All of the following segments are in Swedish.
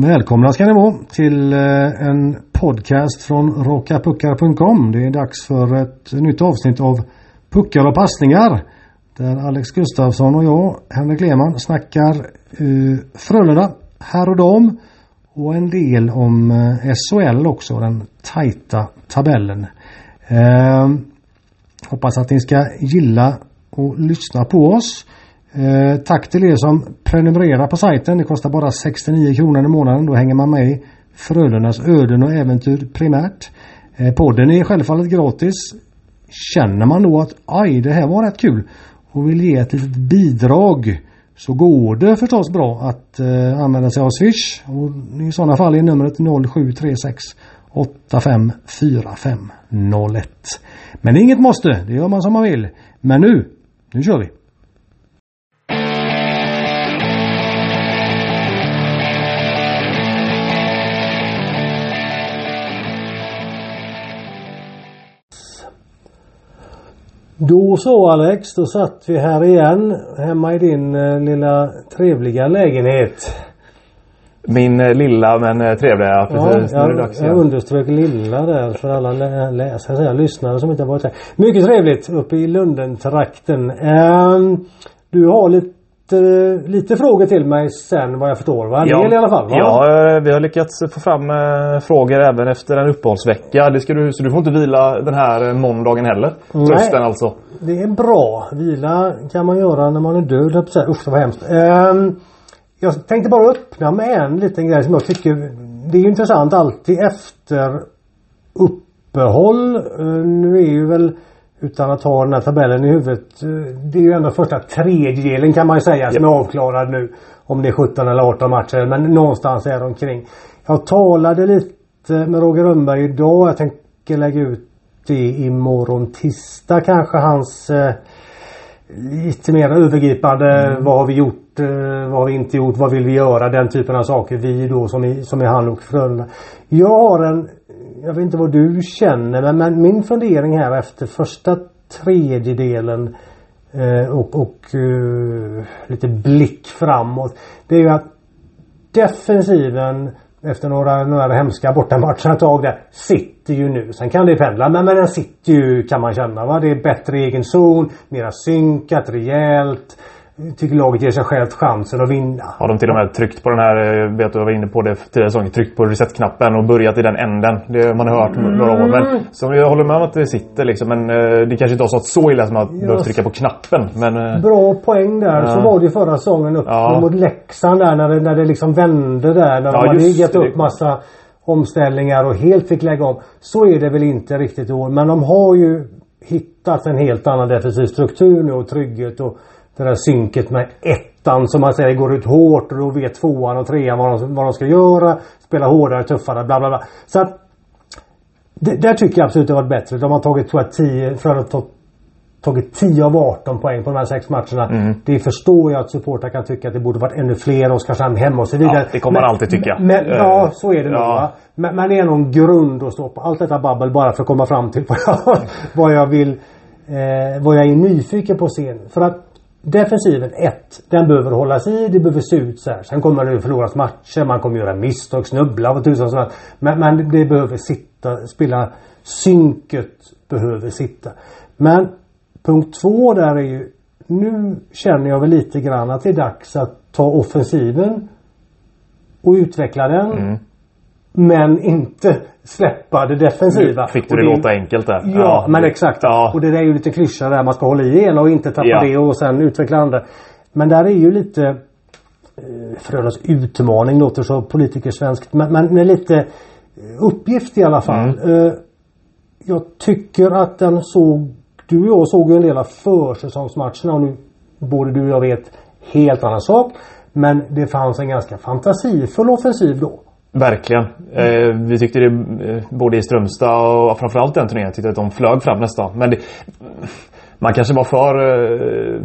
Välkomna ska ni vara till eh, en podcast från rakapuckar.com. Det är dags för ett nytt avsnitt av Puckar och passningar. Där Alex Gustafsson och jag, Henrik Lehmann, snackar uh, Frölunda, herr och dam och en del om eh, uh, SHL också, den tajta tabellen. Uh, hoppas att ni ska gilla och lyssna på oss. Eh, tack till er som prenumererar på sajten. Det kostar bara 69 kronor i månaden. Då hänger man med i Frölundas öden och äventyr primärt. Eh, podden är självfallet gratis. Känner man då att aj det här var rätt kul och vill ge ett litet bidrag så går det förstås bra att eh, använda sig av Swish. Och I sådana fall är numret 0736 854501. Men det är inget måste, det gör man som man vill. Men nu, nu kör vi! Då så Alex, då satt vi här igen hemma i din eh, lilla trevliga lägenhet. Min eh, lilla men eh, trevliga, ja precis. Ja, jag, jag underströk lilla där för alla lä läsare, säga, lyssnare som inte har varit här. Mycket trevligt uppe i Lundentrakten. Um, du har lite lite, lite frågor till mig sen vad jag förstår. Va? En ja, del i alla fall va? Ja, eh, vi har lyckats få fram eh, frågor även efter en uppehållsvecka. Det ska du, så du får inte vila den här måndagen heller. Trösten alltså. Det är bra. Vila kan man göra när man är död. Usch det var hemskt. Um, jag tänkte bara öppna med en liten grej som jag tycker Det är intressant alltid efter uppehåll. Uh, nu är ju väl utan att ha den här tabellen i huvudet. Eh, det är ju ändå första tredjedelen kan man ju säga som är avklarad nu. Om det är 17 eller 18 matcher men någonstans är de omkring. Jag talade lite med Roger Rönnberg idag. Jag tänker lägga ut det imorgon tisdag kanske hans eh, lite mer övergripande. Mm. Vad har vi gjort? Eh, vad har vi inte gjort? Vad vill vi göra? Den typen av saker. Vi då som är, som är han och Frölunda. Jag har en jag vet inte vad du känner men, men min fundering här efter första tredjedelen eh, och, och uh, lite blick framåt. Det är ju att defensiven efter några, några hemska bortamatcher ett tag där sitter ju nu. Sen kan det pendla men, men den sitter ju kan man känna. Va? Det är bättre egen zon, mera synkat, rejält tycker laget ger sig självt chansen att vinna. Har de till och med tryckt på den här, eh, vet du jag var inne på det tidigare säsongen, tryckt på reset-knappen och börjat i den änden. Det man har hört mm. några år. Men så jag håller med om att det sitter liksom. Men eh, det kanske inte har stått så illa som att yes. behöva trycka på knappen. Men, eh, Bra poäng där. Ja. Så var det ju förra säsongen upp ja. mot Leksand där när det, när det liksom vände där. När ja, de hade gett upp massa omställningar och helt fick lägga om. Så är det väl inte riktigt i år. Men de har ju hittat en helt annan defensiv struktur nu och trygghet och det där synket med ettan som man säger går ut hårt och då vet tvåan och trean vad de, vad de ska göra. Spela hårdare, tuffare, bla bla bla. Så att det, där tycker jag absolut det har varit bättre. De har tagit, tror jag, 10, för att ha tagit 10 av 18 poäng på de här sex matcherna. Mm. Det förstår jag att supportrar kan tycka att det borde varit ännu fler. Oskarshamn hemma och så vidare. Ja, det kommer man alltid tycka. Men, uh, ja, så är det nog. Men, men det är någon grund att stå på. Allt detta babbel bara för att komma fram till vad jag, vad jag vill eh, vad jag är nyfiken på scen. För att Defensiven 1. Den behöver hållas i. Det behöver se ut så här. Sen kommer det förloras matcher. Man kommer göra misstag, snubbla och tusan sånt. Men, men det behöver sitta, spela. Synket behöver sitta. Men punkt två där är ju nu känner jag väl lite grann att det är dags att ta offensiven och utveckla den. Mm. Men inte släppa det defensiva. Fick du det, det låta enkelt där. Ja, ja men exakt. Ja. Och det där är ju lite klyscha där. Man ska hålla i ena och inte tappa ja. det och sen utveckla andra. Men där är ju lite eh, Frölundas utmaning låter så politikersvenskt. Men, men lite eh, uppgift i alla fall. Mm. Eh, jag tycker att den såg Du och jag såg ju en del av försäsongsmatcherna och nu både du och jag vet helt annan sak. Men det fanns en ganska fantasifull offensiv då. Verkligen. Eh, vi tyckte det eh, både i Strömstad och framförallt den turneringen tyckte att de flög fram nästan. Men det, man kanske var för eh,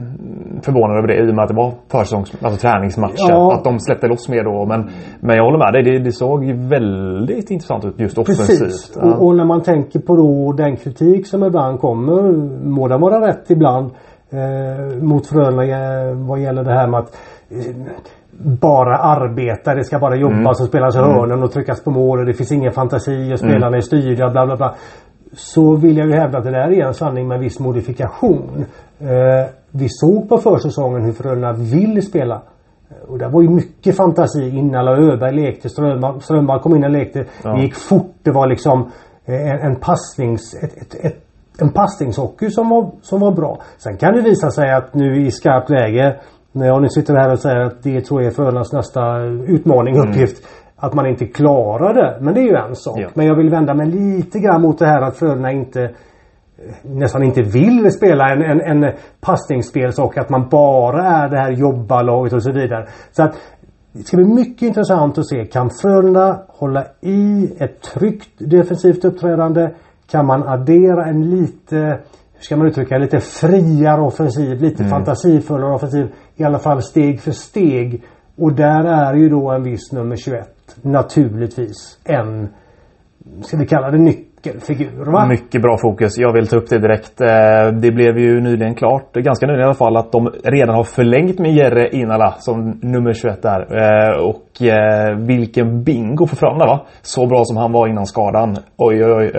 förvånad över det i och med att det var försäsongs, alltså träningsmatcher. Ja. Att de släppte loss mer då. Men, men jag håller med dig. Det, det såg väldigt intressant ut just offensivt. Precis. Ja. Och, och, när man tänker på då den kritik som ibland kommer. Må den vara rätt ibland. Eh, mot Frölunda vad gäller det här med att bara arbeta. Det ska bara jobbas Mm. och spelas i hörnen och tryckas på mål och det finns ingen fantasi och spelarna Mm. är styrda bla bla bla. Så vill jag ju hävda att det där är en sanning med viss modifikation. Eh, vi såg på försäsongen hur Frölunda vill spela. Eh, Och det var ju mycket fantasi innan alla Öberg lekte, Strömberg kom in och lekte. Ja. Det gick fort. Det var liksom eh, en, en passnings... Ett, ett, ett, en passningshockey som var, som var bra. Sen kan det visa sig att nu i skarpt läge när jag nu sitter här och säger att det tror jag är Frölundas nästa utmaning, uppgift. Att man inte klarar det. Men det är ju en sak. Ja. Men jag vill vända mig lite grann mot det här att Frölunda inte nästan inte vill spela en, en, en passningsspelshockey. Att man bara är det här jobbalaget och så vidare. Så att det ska bli mycket intressant att se. Kan Frölunda hålla i ett tryggt defensivt uppträdande? Kan man addera en lite, ska man uttrycka lite friare offensiv, lite fantasifullare offensiv. I alla fall steg för steg. Och där är ju då en viss nummer 21 naturligtvis en, ska vi kalla det nyckelfigur va? Mycket bra fokus. Jag vill ta upp det direkt. Eh, Det blev ju nyligen klart, ganska nyligen i alla fall, att de redan har förlängt med Jere Inala som nummer 21 där. Eh, Och eh, vilken bingo för Frölunda va? Så bra som han var innan skadan. Oj oj oj.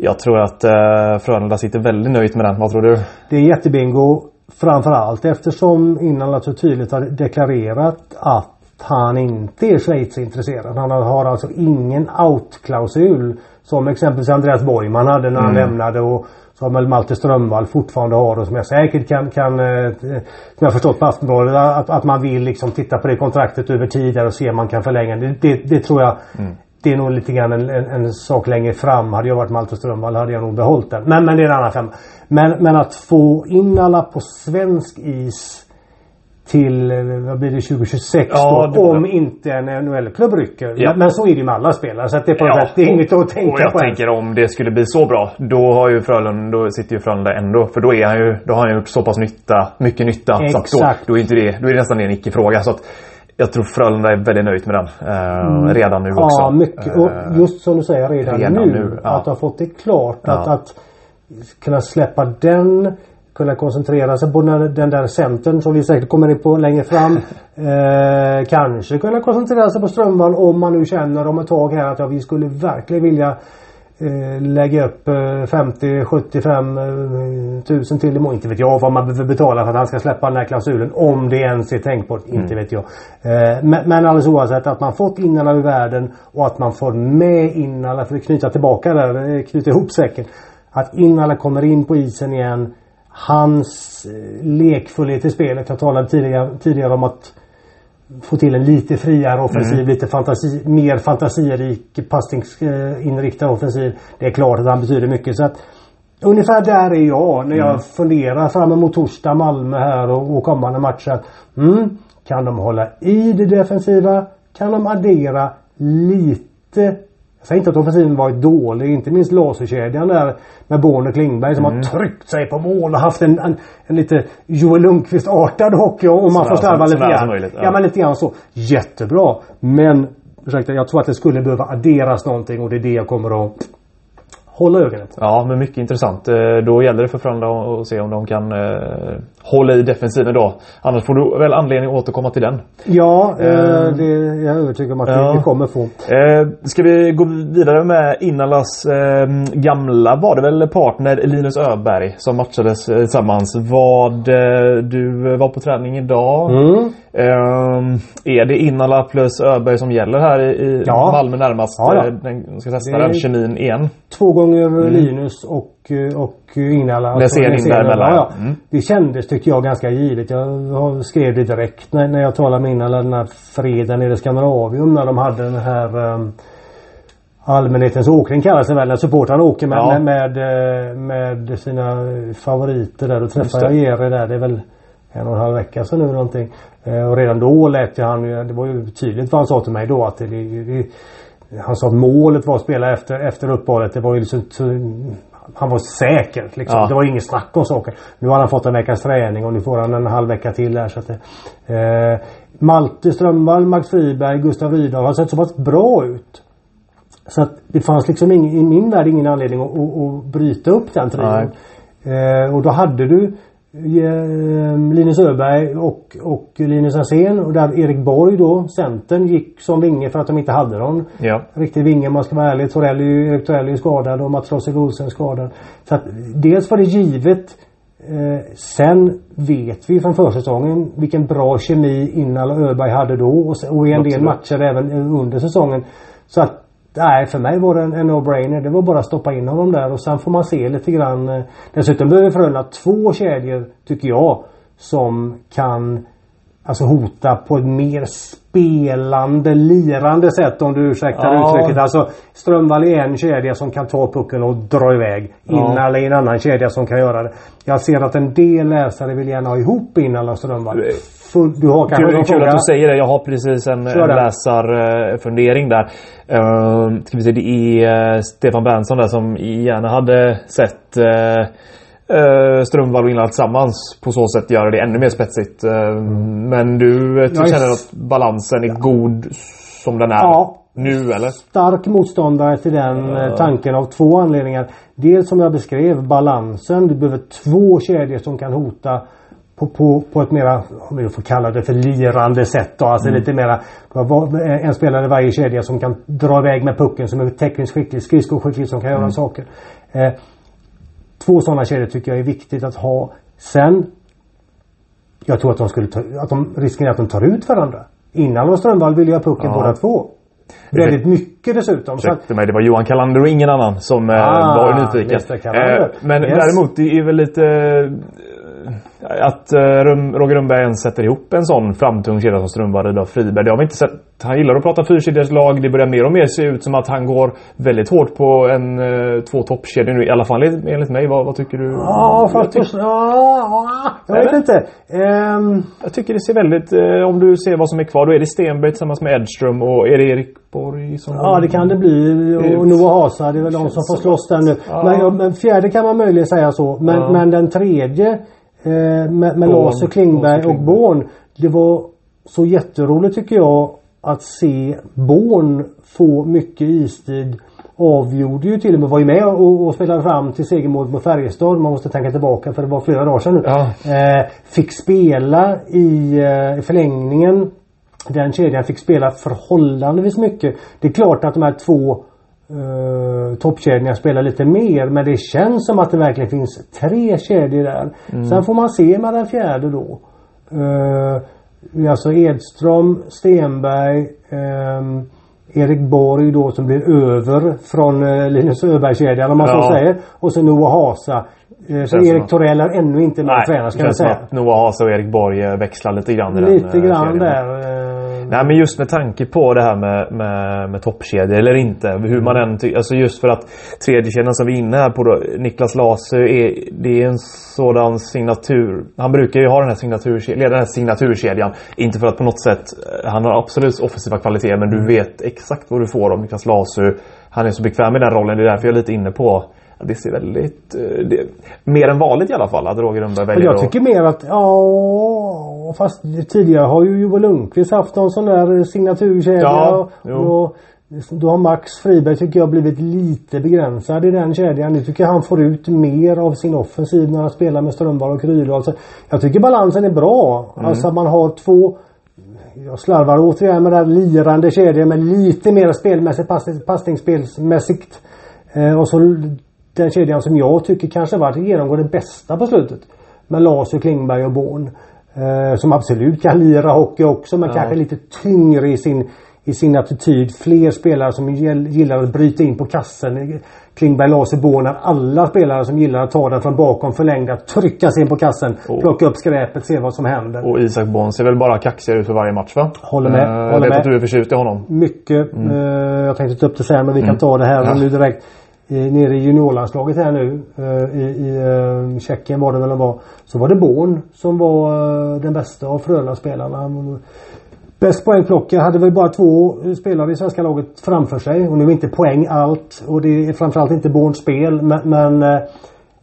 Jag tror att eh, Frölunda sitter väldigt nöjt med den. Vad tror du? Det är jättebingo. Framförallt eftersom innan så tydligt har deklarerat att han inte är Schweiz intresserad. Han har alltså ingen out-klausul. Som exempelvis Andreas Borgman hade när han lämnade och som Malte Strömvall fortfarande har och som jag säkert kan, kan eh, som jag förstått på Aftonbladet att, att man vill liksom titta på det kontraktet över tid och se om man kan förlänga det. Det, det tror jag Det är nog lite grann en, en, en sak längre fram. Hade jag varit Malte Strömvall hade jag nog behållit den. Men, men det är en annan femma. Men, men att få in alla på svensk is till, vad blir det, 2026 Ja, då? Om inte en NHL-klubb rycker. Ja. Men, så är det ju med alla spelare. Så att det är på något sätt, det är inget att tänka och jag på. tänker om det skulle bli så bra. Då har ju Frölunda, då sitter ju Frölunda ändå. För då är han ju, då har han gjort så pass nytta, mycket nytta. Så Exakt. då, då, är inte det, då är det nästan en icke-fråga. Så att jag tror Frölunda är väldigt nöjt med den. Eh, redan nu också. Mm. Ja, mycket. Och Eh, just som du säger redan, redan nu. nu, ja. Att ha fått det klart. Att, Ja. att kunna släppa den. Kunna koncentrera sig på den, den där centern som vi säkert kommer in på längre fram. Eh, kanske kunna koncentrera sig på Strömvall om man nu känner om ett tag här att ja, vi skulle verkligen vilja lägga upp eh, 50 75 eh, tusen till imorgon. Inte vet jag vad man behöver betala för att han ska släppa den här klausulen. Om det ens är tänkbart. Inte vet jag. Eh, men, men alldeles oavsett att man fått in alla ur världen och att man får med in alla för att knyta tillbaka där, eh, knyta ihop säcken. Att in alla kommer in på isen igen. Hans eh, lekfullhet i spelet. Jag talade tidigare, tidigare om att få till en lite friare offensiv, lite fantasi, mer fantasirik passningsinriktad offensiv. Det är klart att han betyder mycket. Så att Ungefär där är jag när jag funderar fram emot torsdag, Malmö här och, och kommande matcher. Mm, kan de hålla i det defensiva? Kan de addera lite? Jag säger inte att offensiven varit dålig. Inte minst laserkedjan där med Born och Klingberg som har tryckt sig på mål och haft en, en, en lite Joel Lundqvist-artad hockey. Om man får slarva lite grann. ja. ja men lite grann så. Jättebra. Men ursäkta, jag tror att det skulle behöva adderas någonting och det är det jag kommer att hålla ögonen på. Ja, men mycket intressant. Eh, Då gäller det för Frölunda att se om de kan eh, hålla i defensiven då. Annars får du väl anledning att återkomma till den. Ja, eh, det, jag är övertygad om att Ja. vi, kommer få. Eh, ska vi gå vidare med Innalas eh, gamla, var det väl partner Linus Öberg som matchades eh, tillsammans. Vad, eh, du var på träning idag. Mm. Eh, är det Innala plus Öberg som gäller här i, Ja. Malmö närmast? Ja, ja. Eh, Den ska testa den kemin igen. Två gånger Linus och, eh, och Inala. Näsén in däremellan, Ja, ja. Mm. Det kändes tycker jag ganska givet. Jag skrev det direkt när, när jag talade med Inala den här fredagen nere i Skandinavium när de hade den här um, Allmänhetens åkning kallas det väl när supportrarna åker med, Ja. med, med, eh, med sina favoriter där. Då träffade jag. Jerry där. Det är väl en och en halv vecka sedan nu någonting. Eh, Och redan då lät jag han Det var ju tydligt vad han sa till mig då att det, det, han sa att målet var att spela efter, efter uppehållet. Det var ju liksom han var säker. Liksom. Ja. Det var inget snack om saker. Nu har han fått en veckas träning och nu får han en halv vecka till där. Så att det, eh, Malte Strömvall, Max Friberg, Gustav Rydahl har sett så pass bra ut. Så att det fanns liksom ing, i min värld ingen anledning att, att, att bryta upp den trion. Eh, och då hade du Linus Öberg och, och Linus Ansén och där Erik Borg då, Centern, gick som vinge för att de inte hade någon Ja. riktig vinge om man ska vara ärlig. Torell är ju, Erik Torell är ju skadad och Mats Rossig Olsen är skadad. Så att dels var det givet. Eh, sen vet vi från försäsongen vilken bra kemi Innal och Öberg hade då och, och i en del Absolut. matcher även eh, under säsongen. Så att Nej, för mig var det en, en no-brainer. Det var bara att stoppa in honom där och sen får man se lite grann. Eh, dessutom behöver Frölunda två kedjor, tycker jag, som kan Alltså hota på ett mer spelande, lirande sätt om du ursäktar Ja. uttrycket. Alltså Strömvall är en kedja som kan ta pucken och dra iväg. Ja. Innal är en annan kedja som kan göra det. Jag ser att en del läsare vill gärna ha ihop Innal och Strömvall. Full, du har kanske Kul, kul att du säger det. Jag har precis en, en läsarfundering där. Uh, ska vi se, det är eh, Stefan Berntsson där som gärna hade sett uh, uh, Strömvall och Innland tillsammans. På så sätt göra det ännu mer spetsigt. Eh, Men du, uh, är känner att balansen är god som den är Ja. nu eller? stark motståndare till den eh, tanken av två anledningar. Dels som jag beskrev balansen. Du behöver två kedjor som kan hota på, på, på ett mera, om vi får kalla det för lirande sätt då. Alltså lite mera, va- en spelare i varje kedja som kan dra iväg med pucken som är tekniskt skicklig, skridskoskicklig som kan göra saker. Eh, två sådana kedjor tycker jag är viktigt att ha. Sen jag tror att de skulle ta, att de riskerar att de tar ut varandra. Innan och Strömvall vill ju ha pucken Ja. båda två. Väldigt mycket dessutom. Ursäkta mig, det var Johan Kalander och ingen annan som eh, Ah, var nyfiken. Kalander. men Yes. däremot, det är väl lite... att eh, Rum- Roger Rönnberg ens sätter ihop en sån framtung kedja som Strömvall idag Friberg. Det har vi inte sett. Han gillar att prata fyrkedjeslag. Det börjar mer och mer se ut som att han går väldigt hårt på en eh, två toppkedjor nu. I alla fall enligt mig. Vad, vad tycker du? Ja, tycker, Ja, jag vet Eller? inte. Ehm, jag tycker det ser väldigt... Eh, om du ser vad som är kvar. Då är det Stenberg tillsammans med Edström och är det Erik Borg som... ja, det kan det bli. Och Noah Hasa, det är väl de som får slåss där nu. Ja. Men, men fjärde kan man möjligen säga så. Men, men den tredje eh, med, med Born, Laser Klingberg och. Born. Det var så jätteroligt tycker jag att se Born få mycket istid. Avgjorde ju till och med, var ju med och, och spelade fram till segermålet mot Färjestad. Man måste tänka tillbaka för det var flera dagar sedan nu. Ja. Eh, fick spela i eh, förlängningen. Den kedjan fick spela förhållandevis mycket. Det är klart att de här två uh, toppkedjorna spelar lite mer men det känns som att det verkligen finns tre kedjor där. Sen får man se med den fjärde då. Uh, alltså Edström, Stenberg, ehm, Erik Borg då som blir över från uh, Linus Öberg-kedjan om man så Ja. säger. Och sen Noah Hasa. Uh, så Erik Torell är ännu inte med och tränar ska jag säga. Noah Hasa och Erik Borg eh, växlar lite grann i den Lite eh, grann kedjan. där. Nej men just med tanke på det här med, med, med toppkedjor eller inte. Hur man än ty- Alltså just för att tredjekedjan som vi är inne här på då, Niklas Laser är, det är en sådan signatur. Han brukar ju ha den här signaturkedjan, den här signaturkedjan. Inte för att på något sätt, eh, han har absolut offensiva kvaliteter men du vet exakt vad du får av Niklas Laser. Han är så bekväm i den rollen. Det är därför jag är lite inne på det ser väldigt, eh, det, mer än vanligt i alla fall att Roger Rönnberg Men väljer jag tycker mer att, ja fast tidigare har ju Joel Lundqvist haft någon sån där signaturkedja. Ja, och, då har Max Friberg tycker jag blivit lite begränsad i den kedjan. Nu tycker jag han får ut mer av sin offensiv när han spelar med Strömberg och Krylö. Alltså, jag tycker balansen är bra. Mm. Alltså man har två jag slarvar återigen med den här lirande kedjan med lite mer spelmässigt, pass, passningsspelsmässigt. Eh, och så den kedjan som jag tycker kanske varit genomgående bästa på slutet. Med Laser, Klingberg och Born. Eh, som absolut kan lira hockey också men Ja. kanske lite tyngre i sin, i sin attityd. Fler spelare som gill- gillar att bryta in på kassen. Klingberg, Laser, Born är alla spelare som gillar att ta den från bakom förlängda, trycka sig in på kassen, Oh. plocka upp skräpet, se vad som händer. Och Isak Bonn ser väl bara kaxigare ut för varje match va? Håller med, Eh, Jag håller vet med. att du är förtjust i honom. Mycket. Eh, jag tänkte ta upp det sen men vi kan ta det här Mm. Ja. nu direkt. Eh, nere i juniorlandslaget här nu eh, i, i eh, Tjeckien var det väl han var. Så var det Born som var den bästa av Frölunda-spelarna. Bäst poängplockare hade väl bara två spelare i svenska laget framför sig. Och nu är inte poäng allt. Och det är framförallt inte Borns spel. Men, men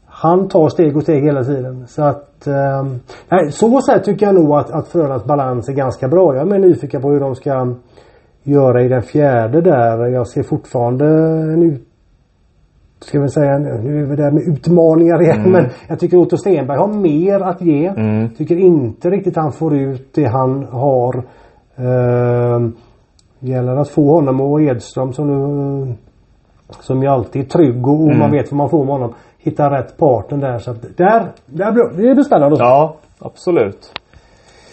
han tar steg och steg hela tiden. Så att... Eh, nej, så sätt tycker jag nog att, att Frölundas balans är ganska bra. Jag är mer nyfiken på hur de ska göra i den fjärde där. Jag ser fortfarande en ska vi säga, nu är vi där med utmaningar igen. Mm. Men jag tycker Otto Stenberg har mer att ge. Mm. Tycker inte riktigt han får ut det han har. Uh, gäller att få honom och Edström som nu som ju alltid är trygg och Mm. man vet vad man får med honom. Hitta rätt partner där. Så att där, där blir- det blir spännande. Ja, absolut.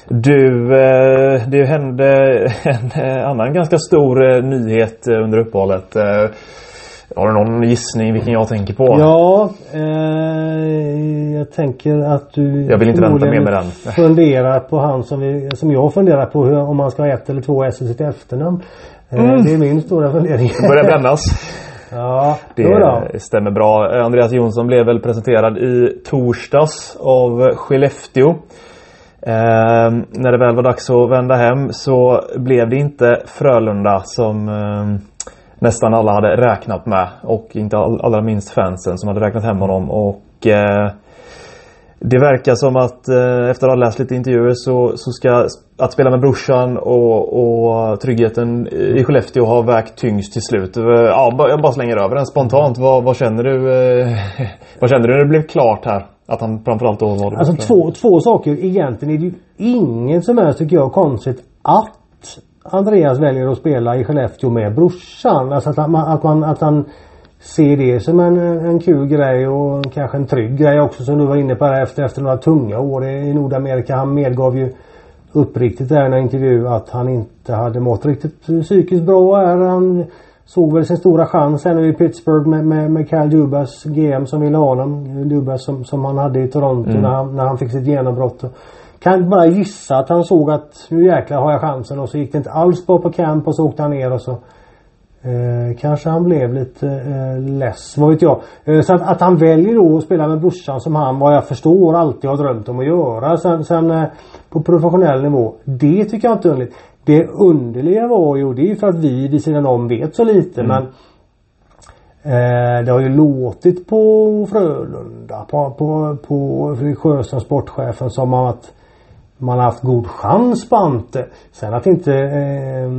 Du, eh, det hände en eh, annan ganska stor eh, nyhet eh, under uppehållet. Har du någon gissning vilken jag tänker på? Ja, eh, jag tänker att du Jag vill inte vänta mer med den. funderar på han som, vi, som jag funderar på hur, om man ska ha ett eller två S i sitt efternamn. Eh, Mm. Det är min stora fundering. Det börjar brännas. ja, Det då. stämmer bra. Andreas Jonsson blev väl presenterad i torsdags av Skellefteå. Eh, när det väl var dags att vända hem så blev det inte Frölunda som eh, nästan alla hade räknat med. Och inte all, allra minst fansen som hade räknat hem honom. Och eh, det verkar som att eh, efter att ha läst lite intervjuer så, så ska att spela med brorsan och, och tryggheten i Skellefteå ha vägt tyngst till slut. Eh, Ja, jag bara slänger över den spontant. Vad, vad känner du? Eh, vad känner du när det blev klart här? Att han framförallt då var Alltså två, två saker. Egentligen är det ju inget som helst tycker jag konstigt att Andreas väljer att spela i Skellefteå med brorsan. Alltså att, man, att, man, att han ser det som en, en kul grej och kanske en trygg grej också som du var inne på här efter, efter några tunga år i Nordamerika. Han medgav ju uppriktigt där i en intervju att han inte hade mått riktigt psykiskt bra här. Han såg väl sin stora chans här nu i Pittsburgh med, med, med Kyle Dubas GM som ville ha honom. Dubas som, som han hade i Toronto Mm. när, han, när han fick sitt genombrott. Kan bara gissa att han såg att nu jäklar har jag chansen och så gick det inte alls bra på camp och så åkte han ner och så Eh, kanske han blev lite eh, less, vad vet jag. Eh, så att, att han väljer då att spela med brorsan som han vad jag förstår alltid har drömt om att göra. Sen, sen eh, på professionell nivå. Det tycker jag inte är underligt. Det underliga var ju, det är ju för att vi vid sidan om vet så lite men Eh, det har ju låtit på Frölunda, på, på, på Sjöström, sportchefen, som att man har haft god chans på Ante. Sen att inte eh,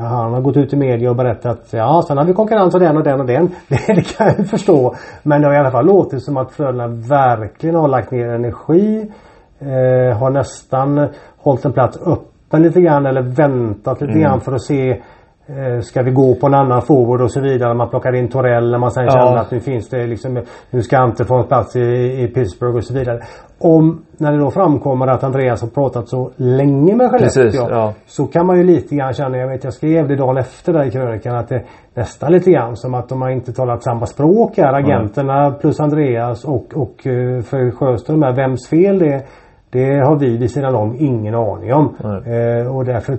han har gått ut i media och berättat ja sen har vi konkurrens av den och den och den. Det, det kan jag förstå. Men det har i alla fall låtit som att Frölunda verkligen har lagt ner energi. Eh, har nästan hållit en plats öppen lite grann eller väntat lite Mm. grann för att se Ska vi gå på en annan forward och så vidare. Man plockar in Torell när man sen Ja. känner att nu finns det liksom Nu ska Ante få en plats i, i Pittsburgh och så vidare. Om när det då framkommer att Andreas har pratat så länge med Skellefteå. Precis, ja. Så kan man ju lite grann känna, jag vet jag skrev det dagen efter där i krönikan att det nästan lite grann som att de har inte talat samma språk här. Agenterna plus Andreas och, och uh, Fredrik Sjöström här. Vems fel det är, det har vi vid sidan om ingen aning om. Nej. Eh, och därför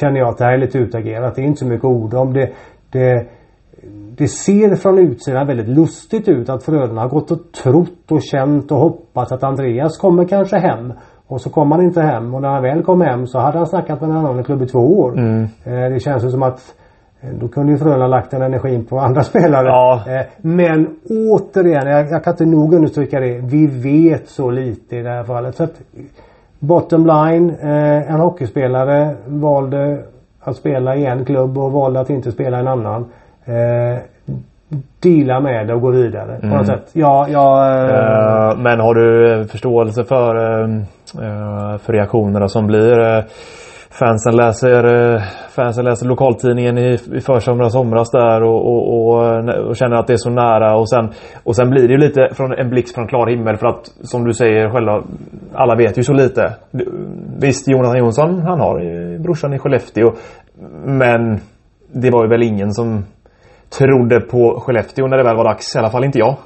känner jag att det här är lite utagerat. Det är inte så mycket ord om det. Det, det ser från utsidan väldigt lustigt ut att Frölunda har gått och trott och känt och hoppats att Andreas kommer kanske hem. Och så kom han inte hem och när han väl kom hem så hade han snackat med en annan klubb i två år. Mm. Eh, det känns ju som att eh, då kunde ju Frölunda lagt den energin på andra spelare. Ja. Eh, Men återigen, jag, jag kan inte nog understryka det. Vi vet så lite i det här fallet. Så att, bottom line, eh, en hockeyspelare valde att spela i en klubb och valde att inte spela i en annan. Eh, deala med det och gå vidare på Mm. något sätt. Ja, ja, eh, Eh, men har du förståelse för, eh, eh, för reaktionerna som blir? Fansen läser, eh, fansen läser lokaltidningen i, i försomras, somras där och, och, och, eh, och känner att det är så nära och sen, och sen blir det ju lite från en blixt från klar himmel för att som du säger själva Alla vet ju så lite. Visst Jonathan Jonsson han har ju brorsan i Skellefteå Men Det var ju väl ingen som Trodde på Skellefteå när det väl var dags. I alla fall inte jag.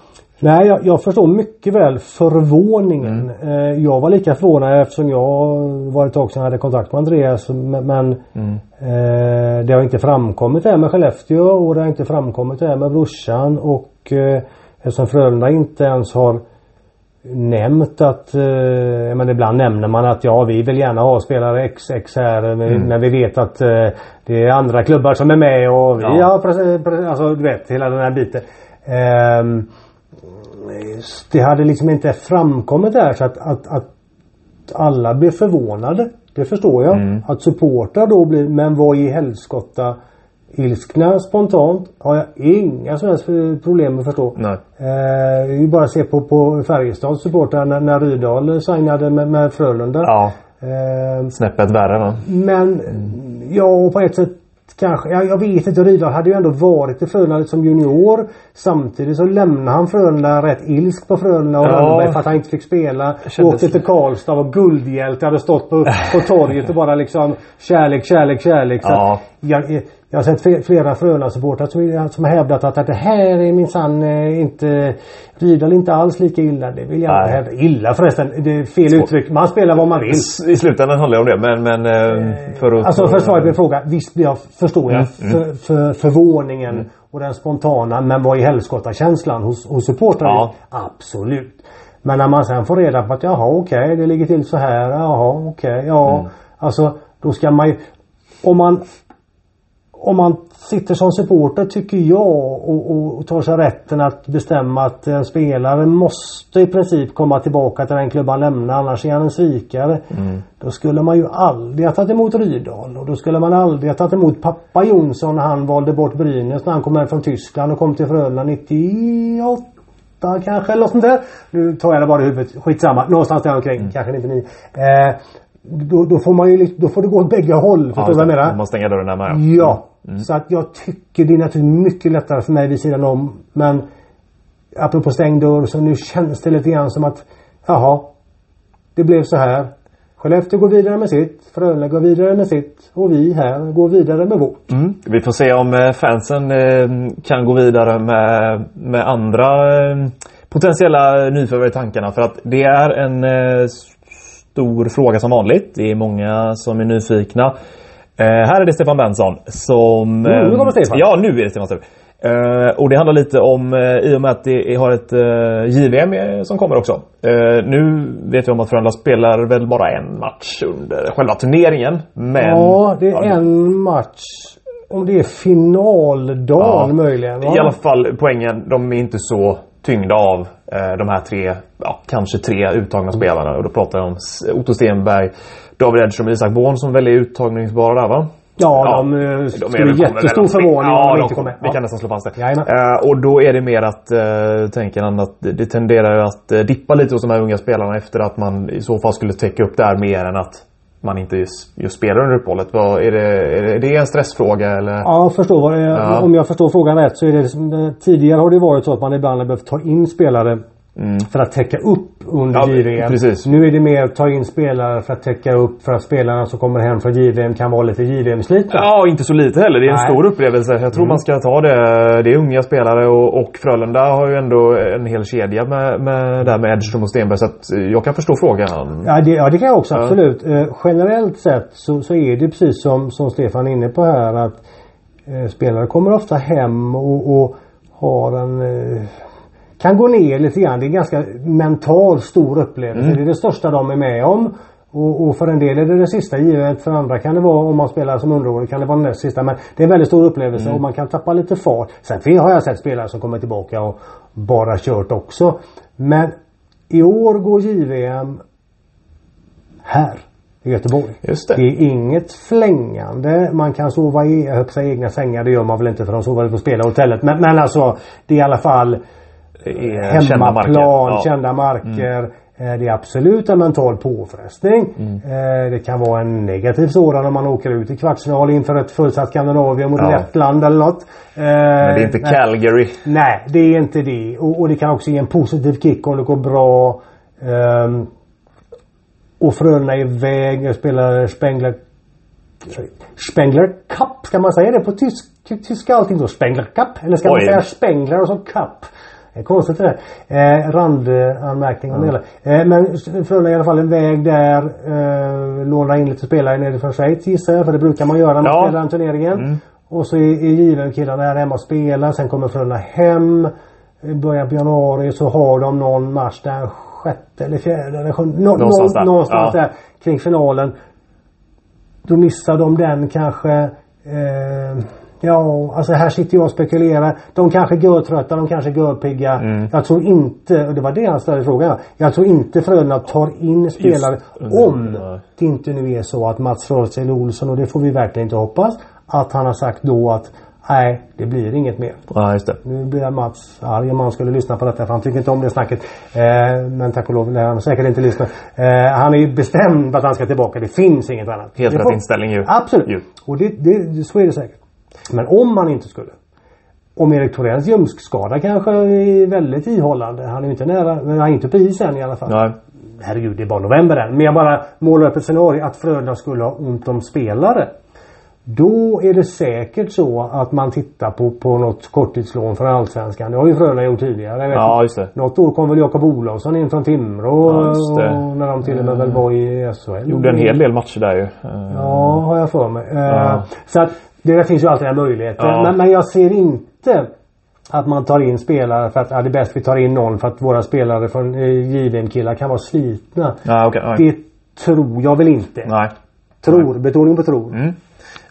Nej, jag, jag förstår mycket väl förvåningen. Mm. Eh, jag var lika förvånad eftersom jag var ett tag sedan jag hade kontakt med Andreas. Men, Mm. eh, det har inte framkommit det här med Skellefteå och det har inte framkommit det här med brorsan. Och eh, eftersom Frölunda inte ens har nämnt att, eh, men ibland nämner man att ja vi vill gärna ha spelare XX här Mm. när vi vet att eh, det är andra klubbar som är med och vi Ja. har alltså du vet hela den här biten. Ehm, det hade liksom inte framkommit där så att, att, att alla blev förvånade. Det förstår jag. Mm. Att supportrar då blir, men vad i helskotta ilskna spontant har jag inga som helst problem att förstå. Nej. Eh, det är ju bara att se på, på Färjestads supportrar när, när Rydahl signade med, med Frölunda. Ja. Eh, Snäppet värre va? men ja, på ett sätt kanske. Jag, jag vet inte. Rydahl hade ju ändå varit i Frölunda som junior. Samtidigt så lämnade han Frölunda rätt ilsk på Frölunda och Ja. Rönnberg för att han inte fick spela. Åkte till. Karlstad och guldhjälte hade stått på, på torget och bara liksom kärlek, kärlek, kärlek. Så Ja. Jag, jag har sett fle- flera Frölunda-supportrar som, som har hävdat att, att det här är minsann eh, inte Rydahl är inte alls lika illa. Det vill jag inte hävda. Illa förresten. Det är fel uttryck. Man spelar vad man vill. I slutändan handlar det om det men, men eh, för att... Alltså för att svara på din fråga. Visst jag förstår jag Mm, för, för förvåningen och den spontana. Men vad är helskotta-känslan hos, hos supportrarna? Ja. Absolut. Men när man sen får reda på att jaha okej det ligger till så här. Jaha okej ja. Mm. Alltså då ska man ju Om man om man sitter som supporter tycker jag och, och, tar sig rätten att bestämma att en spelare måste i princip komma tillbaka till den klubb han lämnar annars är han en svikare. Då skulle man ju aldrig ha tagit emot Rydahl och då skulle man aldrig ha tagit emot pappa Jonsson när han valde bort Brynäs när han kom hem från Tyskland och kom till Frölunda 98 kanske eller något sånt där. Nu tar jag det bara i huvudet. Skitsamma. Någonstans där omkring. Kanske inte ni. Eh, då, då får man ju då får det gå åt bägge håll. Förstår du vad jag menar? Man stänger dörren där med. Ja. Så att jag tycker det är naturligtvis mycket lättare för mig vid sidan om. Men apropå stängd dörr så nu känns det lite grann som att jaha. Det blev så här. Skellefteå går vidare med sitt. Frölunda går vidare med sitt. Och vi här går vidare med vårt. Mm. Vi får se om eh, fansen eh, kan gå vidare med, med andra eh, potentiella nyförvärv i tankarna. För att det är en stor fråga som vanligt. Det är många som är nyfikna. Eh, här är det Stefan Benson som... Mm, nu kommer Stefan. Ja, nu är det Stefan Stefan. Eh, och det handlar lite om, eh, i och med att det har ett eh, JVM som kommer också. Eh, nu vet vi om att Frölunda spelar väl bara en match under själva turneringen. Men... Ja, det är en match. Om det är finaldagen Ja. möjligen. va? I alla fall poängen, de är inte så tyngda av eh, de här tre, ja, kanske tre uttagna spelarna. Och då pratar jag om Otto Stenberg, David Edström och Isak Born som väl är uttagningsbara där va? Ja, Ja, de, eh, De skulle bli jättestor förvåning ja, om de de inte kommer. kommer. Vi kan nästan slå fast det. Eh, och då är det mer att, uh, tänker han, att det, tenderar ju att eh, dippa lite hos de här unga spelarna efter att man i så fall skulle täcka upp där mer än att man inte just, spelar under uppehållet. Vad, är, det, är det- en stressfråga eller? Ja, jag förstår vad det är. Ja. Om jag förstår frågan rätt så är det som, tidigare har det varit så att man ibland har behövt ta in spelare för att täcka upp under Mm. Ja, JVM. precis. Nu är det mer ta in spelare för att täcka upp för att spelarna som kommer hem från JVM kan vara lite JVM-slitna. Ja, inte så lite heller. Det är en Nej. Mm. stor upplevelse. Jag tror man ska ta det. Det är unga spelare och, och Frölunda har ju ändå en hel kedja med, med, där med Edström och Stenberg. Så att eh, jag kan förstå frågan. Ja det, ja, det kan jag också Ja. absolut. Eh, generellt sett så, så är det precis som, som Stefan är inne på här att eh, spelare kommer ofta hem och, och har en eh, kan gå ner lite grann. Det är en ganska mental stor upplevelse. Mm. Det är det största de är med om. Och, och för en del är det det sista givet. För andra kan det vara om man spelar som underårig kan det vara det näst sista. Men det är en väldigt stor upplevelse Mm. och man kan tappa lite fart. Sen har jag sett spelare som kommer tillbaka och bara kört också. Men i år går JVM här i Göteborg. Just det. Det är inget flängande. Man kan sova i säga egna sängar. Det gör man väl inte för de sover på spelarhotellet. Men, men alltså det är i alla fall Är kända marker. hemmaplan, Ja. kända marker. Eh, Det är absolut en mental påfrestning. Mm. Eh, Det kan vara en negativ sådan om man åker ut i kvartsfinal inför ett fullsatt Skandinavien mot Ja. Lettland eller något. Men det är inte Calgary. Nej, det är inte det. Och, det kan också ge en positiv kick om det går bra. Ehm, och Frölunda är iväg. Jag spelar Spengler... Spengler Cup, ska man säga det på tysk, tyska allting så? Spengler Cup? Eller ska man Oj. säga Spengler och så Cup? Konstigt det där. Eh, randanmärkning om det hela. Eh, men Frölunda i alla fall iväg där. Eh, lånar in lite spelare nere från Schweiz gissar jag. För det brukar man göra när man Ja. spelar den turneringen. Och så är, är given killarna här hemma och spelar. Sen kommer Frölunda hem. I början på januari så har de någon match där sjätte eller fjärde eller sjunde. Nå, Någonstans där. någonstans Ja. där kring finalen. Då missar de den kanske. Eh, ja, alltså här sitter jag och spekulerar. De kanske är trötta, de kanske är görpigga. Mm. Jag tror inte, och det var det han ställde frågan. Jag tror inte Frölunda tar in spelare under- om nej. det inte nu är så att Mats Rörtzel Olsson, och det får vi verkligen inte hoppas, att han har sagt då att nej, det blir inget mer. Ja, just det. Nu blir Mats arg om han skulle lyssna på detta för han tycker inte om det snacket. Eh, men tack och lov lär han säkert inte lyssna. Eh, han är ju bestämd att han ska tillbaka. Det finns inget annat. Helt rätt inställning ju. Absolut. Ju. Och det, det, så är det säkert. Men om han inte skulle. Om Erik Thoréns ljumskskada kanske är väldigt ihållande. Han är ju inte nära, men han är inte på is än i alla fall. Nej. Herregud, det är bara november än. Men jag bara målar upp ett scenario att Frölunda skulle ha ont om spelare. Då är det säkert så att man tittar på, på något korttidslån från Allsvenskan. Det har ju Frölunda gjort tidigare. Ja, just det. Något år kom väl Jakob Olofsson in från Timrå. Ja, just det. och när de till och med väl var i SHL. Gjorde en hel del matcher där ju. Eh, Ja, har jag för mig. Eh, Ja. Så att det där finns ju alltid den möjligheten. Ja. Men, men jag ser inte att man tar in spelare för att ja, det är bäst vi tar in någon för att våra spelare från eh, JVM-killar kan vara slitna. Nej, okej. nej. Det tror jag väl inte. Nej. Tror. Betoning på tror. Mm.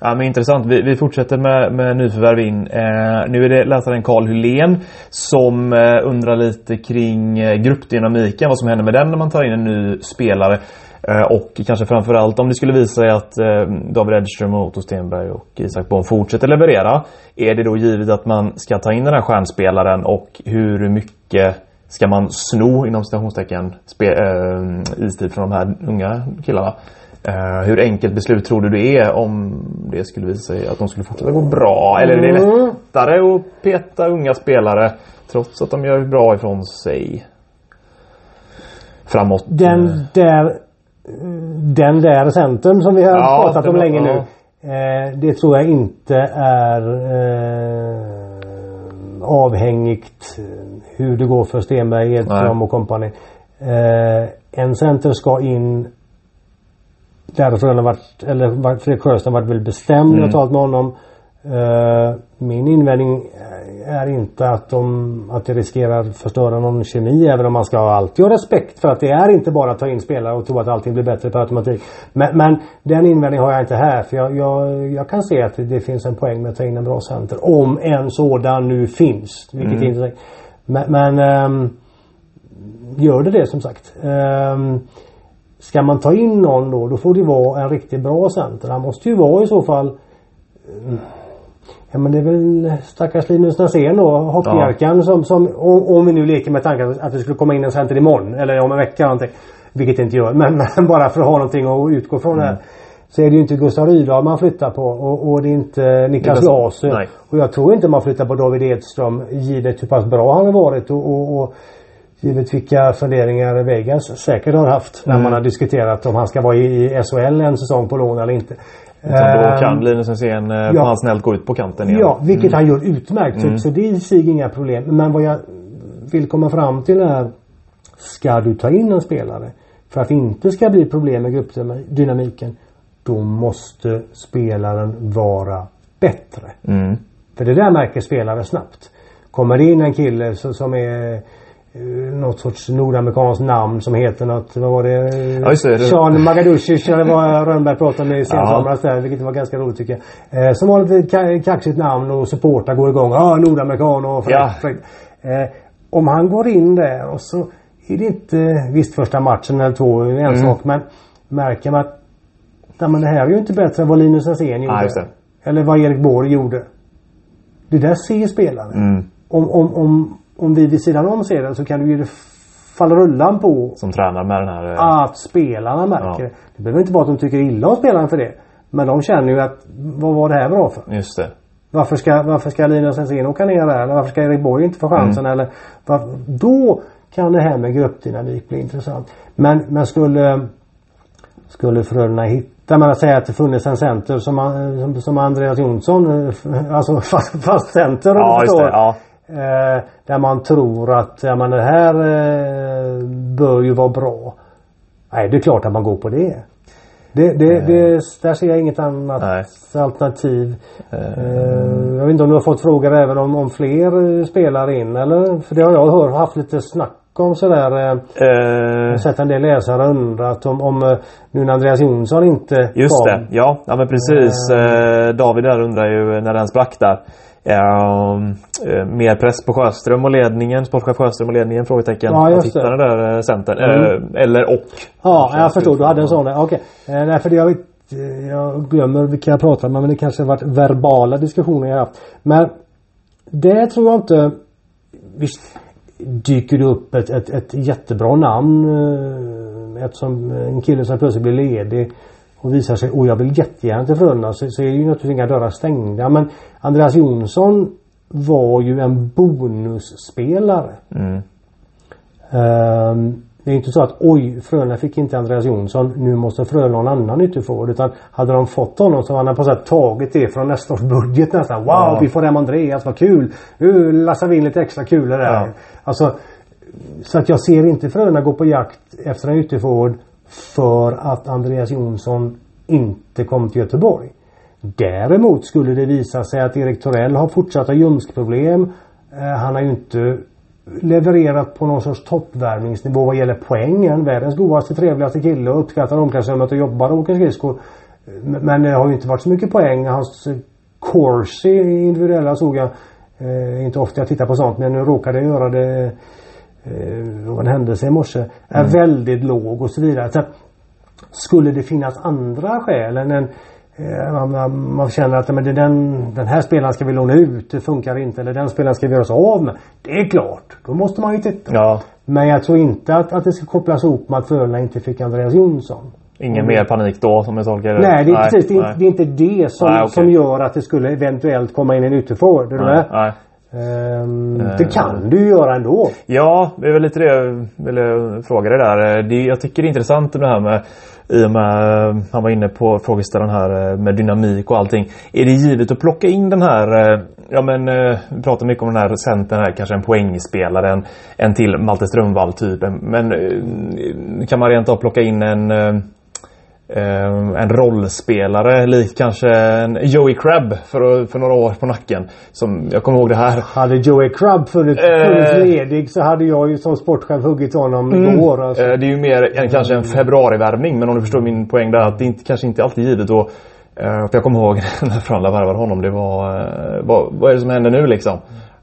Ja men intressant. Vi, vi fortsätter med, med nyförvärv in. Eh, nu är det läsaren Karl Hylén som eh, undrar lite kring eh, gruppdynamiken. Vad som händer med den när man tar in en ny spelare. Eh, och kanske framförallt om det skulle visa sig att eh, David Edström, Otto Stenberg och Isak Bonn fortsätter leverera. Är det då givet att man ska ta in den här stjärnspelaren och hur mycket ska man sno inom citationstecken eh, istid från de här unga killarna? Eh, hur enkelt beslut tror du det är om det skulle visa sig att de skulle fortsätta gå bra? Eller är det Mm. lättare att peta unga spelare trots att de gör bra ifrån sig? Framåt. Den eh, där den där centern som vi har Ja, pratat om länge nu. Eh, det tror jag inte är eh, avhängigt hur det går för Stenberg, Edström och kompani. Eh, en center ska in där Frölunda varit, eller varit- Fredrik Sjöström varit väldigt bestämd. Jag har Mm. talat med honom. Eh, min invändning är inte att, de, att det riskerar att förstöra någon kemi även om man ska alltid ha respekt för att det är inte bara att ta in spelare och tro att allting blir bättre per automatik. Men, men den invändningen har jag inte här för jag, jag, jag kan se att det, finns en poäng med att ta in en bra center. Om en sådan nu finns. Vilket Mm. inte. Men, men ehm, gör det det som sagt. Ehm, Ska man ta in någon då, då får det vara en riktigt bra center. Han måste ju vara i så fall mm, Ja men det är väl stackars Linus Näsén då, hoppjerkan som, som om, vi nu leker med tanken att det skulle komma in en center imorgon eller om en vecka eller någonting. Vilket det inte gör. Men, men bara för att ha någonting att utgå från här. Så är det ju inte Gustav Rydahl man flyttar på och, och det är inte Niklas nej. Och jag tror inte man flyttar på David Edström givet hur pass bra han har varit och, och, och Givet vilka funderingar Vegas säkert har haft när Mm. man har diskuterat om han ska vara i, i SHL en säsong på lån eller inte. Utan då kan Linus Näsén, eh, ja. han snällt gå ut på kanten igen. Ja, vilket han gör utmärkt. Mm. Så, det är i sig inga problem. Men vad jag vill komma fram till är Ska du ta in en spelare för att det inte ska bli problem med gruppdynamiken då måste spelaren vara bättre. Mm. För det där märker spelare snabbt. Kommer det in en kille som är något sorts nordamerikanskt namn som heter något, vad var det? Ja, just det. Sean Magaducic eller vad Rönnberg pratade med i Ja. sensomras där, vilket var ganska roligt tycker jag. Eh, som har lite ka- kaxigt namn och supportrar går igång. Ja, ah, nordamerikan och fräck, Ja. fräck. Eh, om han går in där och så är det inte, visst första matchen eller två en Mm. sak men märker man att nej, men det här är ju inte bättre än vad Linus Näsén gjorde. Ja. Eller vad Erik Borg gjorde. Det där ser spelaren. Mm. Om, om, om, om vi vid sidan om ser det så kan du ju det falla rullan på Som tränar med den här... eh, att spelarna märker Ja. det. Det behöver inte vara att de tycker illa om spelaren för det. Men de känner ju att vad var det här bra för? Just det. Varför ska, varför ska Linus Näsén åka ner där? Eller varför ska Erik Borg inte få chansen? Mm. Eller varför, då kan det här med gruppdynamik bli intressant. Men, men skulle skulle Frölunda hitta, men att säga att det funnits en center som, som, som Andreas Jonsson, eh, alltså fast, fast center om Ja, du förstår. det. Ja. Eh, där man tror att ja, men det här eh, bör ju vara bra. Nej, det är klart att man går på det. Det, det, det, där ser jag inget annat Nej. alternativ. Eh, jag vet inte om du har fått frågor även om, om fler spelare in eller? För det har jag hört, haft lite snack om sådär. Har sett en del läsare undrat om, om nu när Andreas Jonsson inte Just kom. det, ja, ja men precis. Eh, David där undrar ju när den sprack där. Eh, eh, mer press på Sjöström och ledningen, sportchef Sjöström och ledningen? Frågetecken. Ja, just det. där eh, centern. Mm. Eh, eller och. Ja, jag förstår. Du hade en sån. Okej. Eh, därför jag vet eh, jag glömmer vilka jag pratar med men det kanske har varit verbala diskussioner jag haft. Men det tror jag inte Visst dyker det upp ett, ett, ett jättebra namn eftersom en kille som plötsligt blir ledig och visar sig, och jag vill jättegärna till Frölunda så, så är ju naturligtvis inga dörrar stängda men Andreas Jonsson var ju en bonusspelare. Mm. Um, det är inte så att oj Frölunda fick inte Andreas Jonsson nu måste Frölunda ha en annan ytterforward utan hade de fått honom så hade han på sätt tagit det från nästa års budget nästan. Wow Ja. vi får hem Andreas vad kul! Nu lassar vi in lite extra kulor där. Ja. Alltså så att jag ser inte Frölunda gå på jakt efter en ytterforward för att Andreas Jonsson inte kom till Göteborg. Däremot skulle det visa sig att Erik Torell har fortsatta ljumskproblem. Eh, han har ju inte levererat på någon sorts toppvärmningsnivå vad gäller poängen. Världens godaste, trevligaste kille och uppskattar omklädningsrummet och jobbar och åker skridskor. Eh, men det har ju inte varit så mycket poäng. Hans corsi individuella såg jag. Eh, inte ofta jag tittar på sånt men nu råkade jag göra det eh, en händelse i morse. Är väldigt låg och så vidare. Så att, skulle det finnas andra skäl än en eh, man, man, känner att men det, den, den här spelaren ska vi låna ut, det funkar inte. Eller den spelaren ska vi göra oss av med. Det är klart, då måste man ju titta. Ja. Men jag tror inte att, att det ska kopplas ihop med att Frölunda inte fick Andreas Jonsson. Ingen mer panik då som jag tolkar det? Nej, det är, precis, det, är, nej. det är inte det som, Nej, okej. som gör att det skulle eventuellt komma in en ytterforward. Ehm, Eh. det kan du göra ändå. Ja, det är väl lite det jag ville fråga dig där. Det, jag tycker det är intressant det här med i och med, eh, han var inne på frågeställaren här eh, med dynamik och allting. Är det givet att plocka in den här, eh, ja men eh, vi pratar mycket om den här centern här, kanske en poängspelare, en, en till Malte Strömvall typen. Men eh, kan man rent av plocka in en eh, eh, en rollspelare likt kanske en Joey Crab för, för några år på nacken. Som, jag kommer ihåg det här. Hade Joey Crubb funnits, Eh. funnits ledig så hade jag ju som sportchef huggit honom Mm. igår. Alltså. Eh, Det är ju mer en, kanske en februarivärvning men om du förstår min poäng där att det inte, kanske inte alltid är givet. Och, eh, jag kommer ihåg när Frölunda värvade honom. Det var, eh, vad, vad är det som händer nu liksom?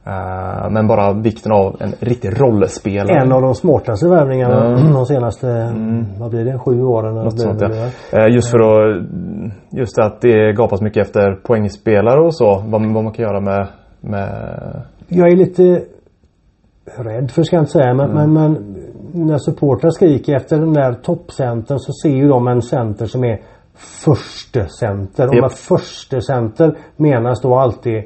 Eh, men bara vikten av en riktig rollspelare. En av de smartaste värvningarna Mm. de senaste, vad blir det, sju åren? Något sånt ja. Eh, Just för att Just att det gapas mycket efter poängspelare och så. Vad, vad man kan göra med, med Jag är lite rädd för ska jag inte säga men, Mm. men, men när supportrar skriker efter den där toppcentern så ser ju de en center som är förste center. Och Japp. med förste center menas då alltid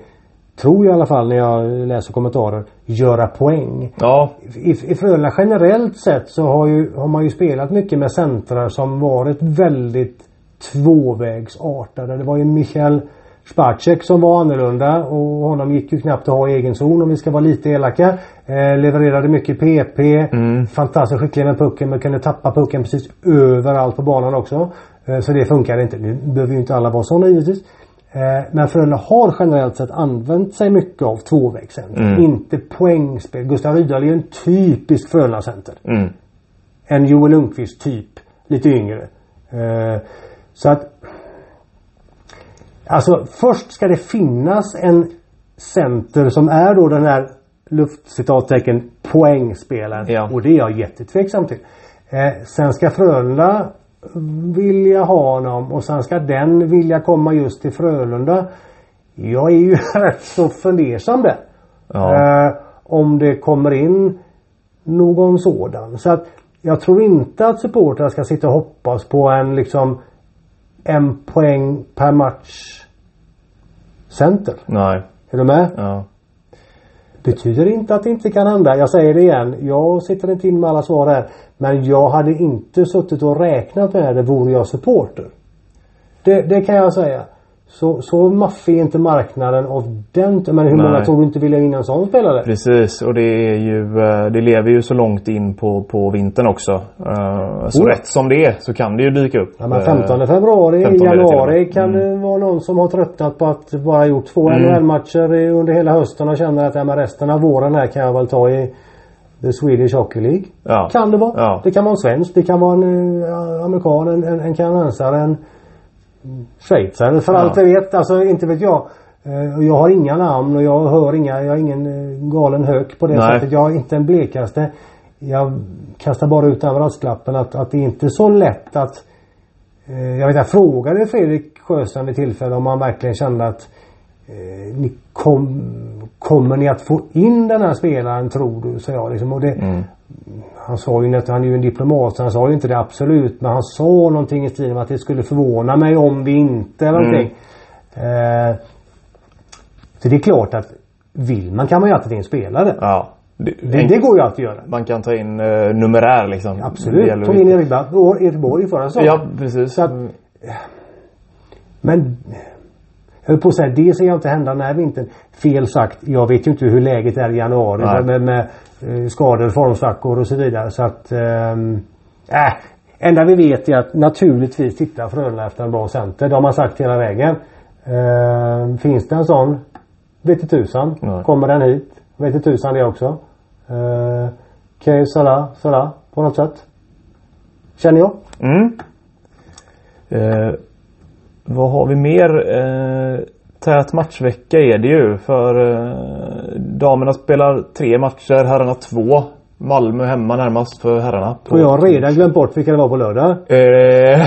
Tror jag i alla fall när jag läser kommentarer Göra poäng. Ja, I, i Frölunda generellt sett så har, ju, har man ju spelat mycket med centrar som varit väldigt tvåvägsartade. Det var ju Michael Spacek som var annorlunda och honom gick ju knappt att ha i egen zon om vi ska vara lite elaka. Eh, levererade mycket PP. Fantastiskt skicklig med pucken men kunde tappa pucken precis överallt på banan också. Eh, så det funkar inte. Nu behöver ju inte alla vara sådana givetvis. Eh, men Frölunda har generellt sett använt sig mycket av tvåvägscenter. Inte poängspel. Gustav Rydahl är ju en typisk Frölunda-center. mm. En Joel Lundqvist typ. Lite yngre. Eh, så att Alltså först ska det finnas en center som är då den här luftcitattecken poängspelaren. Ja. Och det är jag jättetveksam till. Eh, sen ska Frölunda vilja ha honom och sen ska den vilja komma just till Frölunda. Jag är ju rätt så fundersam där. Ja. Eh, om det kommer in någon sådan. Så att jag tror inte att supportrar ska sitta och hoppas på en liksom en poäng per match center. nej. Är du med? Ja. Betyder inte att det inte kan hända. Jag säger det igen. Jag sitter inte in med alla svar här. Men jag hade inte suttit och räknat med det vore jag supporter. Det, det kan jag säga. Så, så maffig är inte marknaden av den. Men hur många Nej. tror du inte in en sån spelare? Precis och det är ju eh, Det lever ju så långt in på, på vintern också. Eh, Så Oh. rätt som det är så kan det ju dyka upp. Ja, men Eh, 15 februari, 15 blir det till och januari med. kan Mm. det vara någon som har tröttnat på att bara gjort två Mm. NHL-matcher under hela hösten och känner att ja, men resten av våren här kan jag väl ta i The Swedish Hockey League. Ja. Kan det vara. Ja. Det kan vara en svensk, det kan vara en eh, amerikan, en, en, en kanadensare, en schweizare för Ja. allt jag vet. Alltså inte vet jag. Eh, Jag har inga namn och jag hör inga, jag har ingen eh, galen hök på det Nej. sättet. Jag har inte en blekaste. Jag kastar bara ut den brasklappen att, att det är inte så lätt att eh, jag vet jag frågade Fredrik Sjöstrand vid tillfälle om han verkligen kände att eh, ni kom, kommer ni att få in den här spelaren tror du? Så jag liksom. Och det, Mm. Han sa ju att han är ju en diplomat så han sa ju inte det absolut men han sa någonting i stil med att det skulle förvåna mig om vi inte eller någonting. Eh, så det är klart att vill man kan man ju alltid in spelare. Ja. Det, Det, det går ju alltid att göra. Man kan ta in uh, numerär liksom. Absolut. Tog in inte- Erik Borg förra säsongen. Ja, precis. Att, men jag höll på att säga, det ser jag inte hända den här vintern. Fel sagt, jag vet ju inte hur läget är i januari Nej. med, med, eh, skador, formsvackor och så vidare. Så att... Ehm, äh, enda vi vet är att naturligtvis tittar Frölunda efter en bra center. Det har man sagt hela vägen. Ehm, finns det en sån? Vet inte tusan. Nej. Kommer den hit? Vet inte tusan det också. Ehm, Okej, sådär, sådär. På något sätt. Känner jag. Mm. Eh, vad har vi mer? Eh, tät matchvecka är det ju för eh, damerna spelar tre matcher, herrarna två. Malmö hemma närmast för herrarna. Och jag har redan glömt bort vilka det var på lördag. Eh,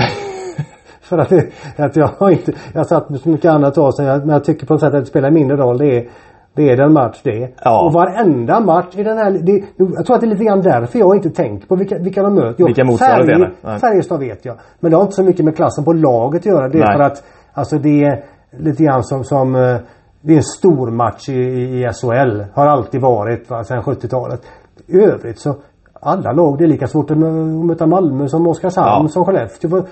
För att, att jag har inte, jag har satt med så mycket annat av sig. Men jag tycker på något sätt att det spelar mindre roll. Det är, det är den match det. Ja. Och varenda match i den här, det, jag tror att det är lite grann därför jag inte tänkt på vilka, vilka de möter. Vilka motståndare nej. Färjestad vet jag. Men det har inte så mycket med klassen på laget att göra. Det är Nej. för att alltså det är lite grann som, som eh, det är en stor match i, i i SHL. Har alltid varit va, sedan 70-talet. I övrigt så alla lag, det är lika svårt att mö- möta Malmö som Oskarshamn Ja. som Skellefteå. Vad-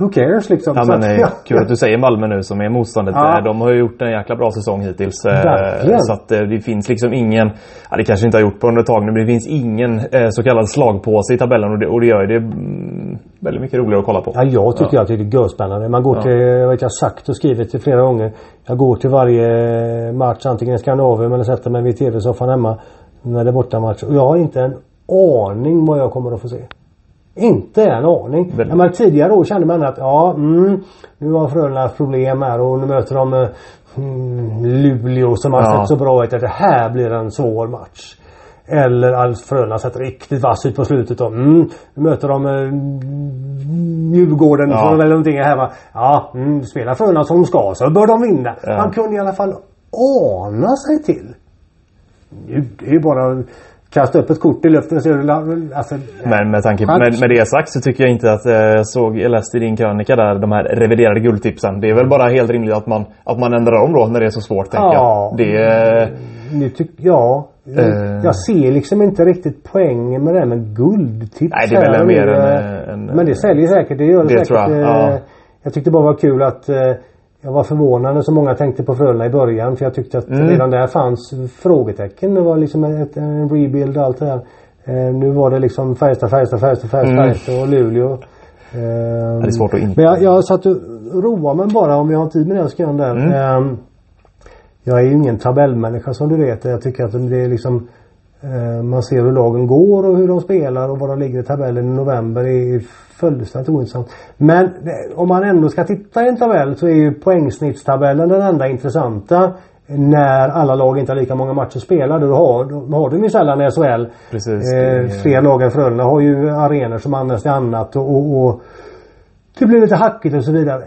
Who cares liksom? ja men att- eh, kul att du säger Malmö nu som är motståndet. Ja. De har ju gjort en jäkla bra säsong hittills. eh, Verkligen. Så att eh, det finns liksom ingen, ja det kanske inte har gjort på under tag nu, men det finns ingen eh, så kallad slagpåse i tabellen och det, och det gör det mm, väldigt mycket roligare att kolla på. Ja, jag tycker att det är görspännande. Man går Ja. till, jag vet jag har sagt och skrivit det flera gånger. Jag går till varje match antingen i Skandinavien eller sätter mig vid tv-soffan hemma. När det är bortamatch. Och jag har inte en aning vad jag kommer att få se. Inte en aning. Ja, men tidigare år kände man att ja, mm, nu har Frölunda problem här och nu möter de eh, mm, Luleå som har Ja. sett så bra ut att det här blir en svår match. Eller alltså Frölunda sett riktigt vass ut på slutet. Och, mm, nu möter de eh, Djurgården Ja. eller någonting här va. Ja, mm, spelar Frölunda som de ska så bör de vinna. Ja. Han kunde i alla fall ana sig till. Nu, det är ju bara att kasta upp ett kort i luften och la- alltså, Men med, tanke, Chans. med, med det sagt så tycker jag inte att eh, jag såg, jag läste i din krönika där, de här reviderade guldtipsen. Det är väl bara helt rimligt att man, att man ändrar om då när det är så svårt tänker Ja. jag. Det, eh, Nu tyck, ja. Eh. Jag ser liksom inte riktigt poängen med det här med guldtips. Nej, det är väl mer nu, en, eh, en- Men det säljer säkert. Det gör det, Det säkert. jag, eh, ja. Jag tyckte bara var kul att eh, jag var förvånad när så många tänkte på Frölunda i början. För jag tyckte att Mm. redan där fanns frågetecken. Det var liksom ett, en rebuild och allt det där. Eh, nu var det liksom Färjestad, Färjestad, Färjestad, Färjestad, Mm. Färjestad och Luleå. Eh, det är svårt att inte... men jag, jag satt och roade mig bara om jag har tid med det så kan jag där. Mm. Ehm, jag är ju ingen tabellmänniska som du vet. Jag tycker att det är liksom eh, man ser hur lagen går och hur de spelar och var de ligger i tabellen i november är fullständigt ointressant. Men eh, om man ändå ska titta i en tabell så är ju poängsnittstabellen den enda intressanta. När alla lag inte har lika många matcher spelade. Då har, då har de ju sällan i SHL. Precis. Eh, fler lag än Frölunda har ju arenor som används till annat och, och, och det blir lite hackigt och så vidare.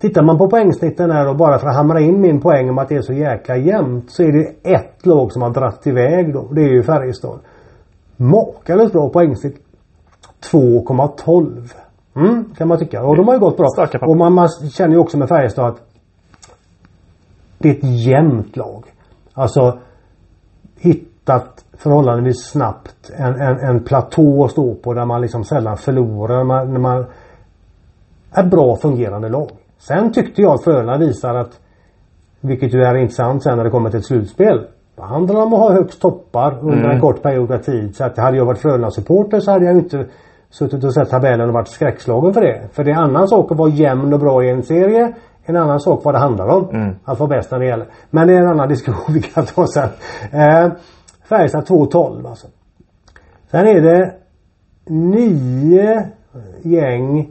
Tittar man på poängsnitten här och bara för att hamra in min poäng om att det är så jäkla jämnt så är det ett lag som har dratt iväg då. Det är ju Färjestad. Makalöst bra poängsnitt. 2,12. Mm, kan man tycka. Och de har ju gått bra. Och man, man känner ju också med Färjestad att det är ett jämnt lag. Alltså hittat förhållandevis snabbt en, en, en platå att stå på där man liksom sällan förlorar. Man, när man är bra fungerande lag. Sen tyckte jag Frölunda visar att vilket ju är intressant sen när det kommer till ett slutspel. Då handlar det om att ha högst toppar under Mm. en kort period av tid. Så att hade jag varit Frölunda-supporter så hade jag inte suttit och sett tabellen och varit skräckslagen för det. För det är en annan sak att vara jämn och bra i en serie. En annan sak vad det handlar om. Mm. Att vara bäst när det gäller. Men det är en annan diskussion vi kan ta sen. Eh, Färjestad 2-12 alltså. Sen är det nio gäng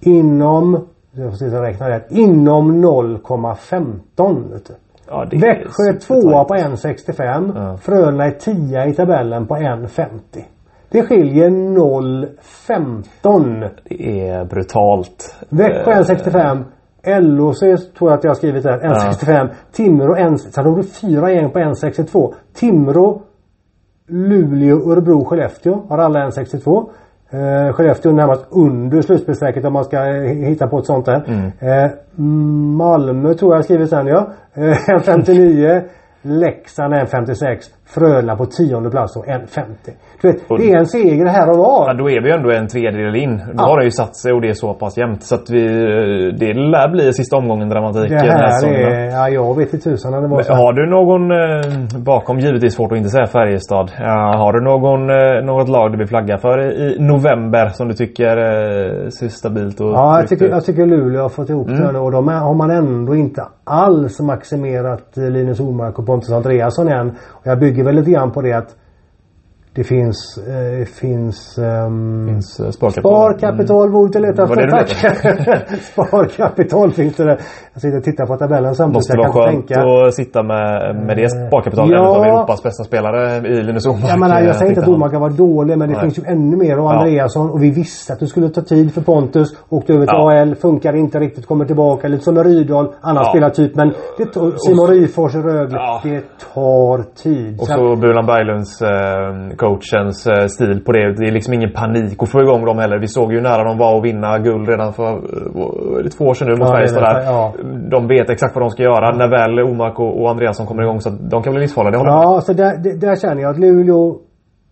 inom, jag får se så jag räknar rätt, inom 0,15 vet du. Ja, Växjö är tvåa på 1,65. Ja. Frölunda är tia i tabellen på 1,50. Det skiljer 0,15. Det är brutalt. Växjö 1,65. LOC tror jag att jag har skrivit där. 1,65. Timrå 1. Sen har du fyra gäng på 1,62. Timrå, Luleå, Örebro, Skellefteå har alla 1,62. Eh, Skellefteå närmast under slutspelsstrecket om man ska hitta på ett sånt där. Mm. Eh, Malmö tror jag har skrivit sen ja. Eh, 1,59. Leksand 1,56. Frölunda på tionde plats och 1,50. Du vet, det är en seger här och var. Ja, då är vi ju ändå en tredjedel in. Då Ja. har det ju satt sig och det är så pass jämnt. Så att vi, det lär bli sista omgången dramatik Det här är... Ja, jag vet i tusan när det var så. här. Har du någon eh, bakom, givetvis svårt att inte säga Färjestad. Ja, har du någon, eh, något lag du vill flagga för i, november som du tycker eh, ser stabilt och Ja, jag tycker, jag tycker Luleå har fått ihop det nu och de är, har man ändå inte alls maximerat eh, Linus Omark och Pontus Andreasson än. Och jag bygger väl lite grann på det att det finns, eh, finns ehm, Finns, eh, sparkapital. Sparkapital det få. du Tack! Sparkapital finns det där. Jag sitter och tittar på tabellen samtidigt. Måste vara skönt tänka. Att sitta med, med det sparkapitalet. Ja. En av Europas bästa spelare i Linus Omark. Jag menar, jag säger inte att. Omark var dålig men det Nej. finns ju ännu mer. Och Ja. Andreasson och vi visste att det skulle ta tid för Pontus. Åkte över till Ja. AL, funkar inte riktigt, kommer tillbaka. Lite som med Rydahl, annan Ja. spelartyp. Men det tar, Simon Ryfors i Rögle. Ja. Det tar tid. Och Så så Bulan Berglunds, eh, coachens eh, stil på det. Det är liksom ingen panik att få igång dem heller. Vi såg ju nära de var att vinna guld redan för eh, två år sedan nu mot Ja, Färjestad. Ja. De vet exakt vad de ska göra när väl Omark och, och Andreasson kommer igång. Så att de kan bli livsfarliga. Det håller. Ja, så där, där, där känner jag att Luleå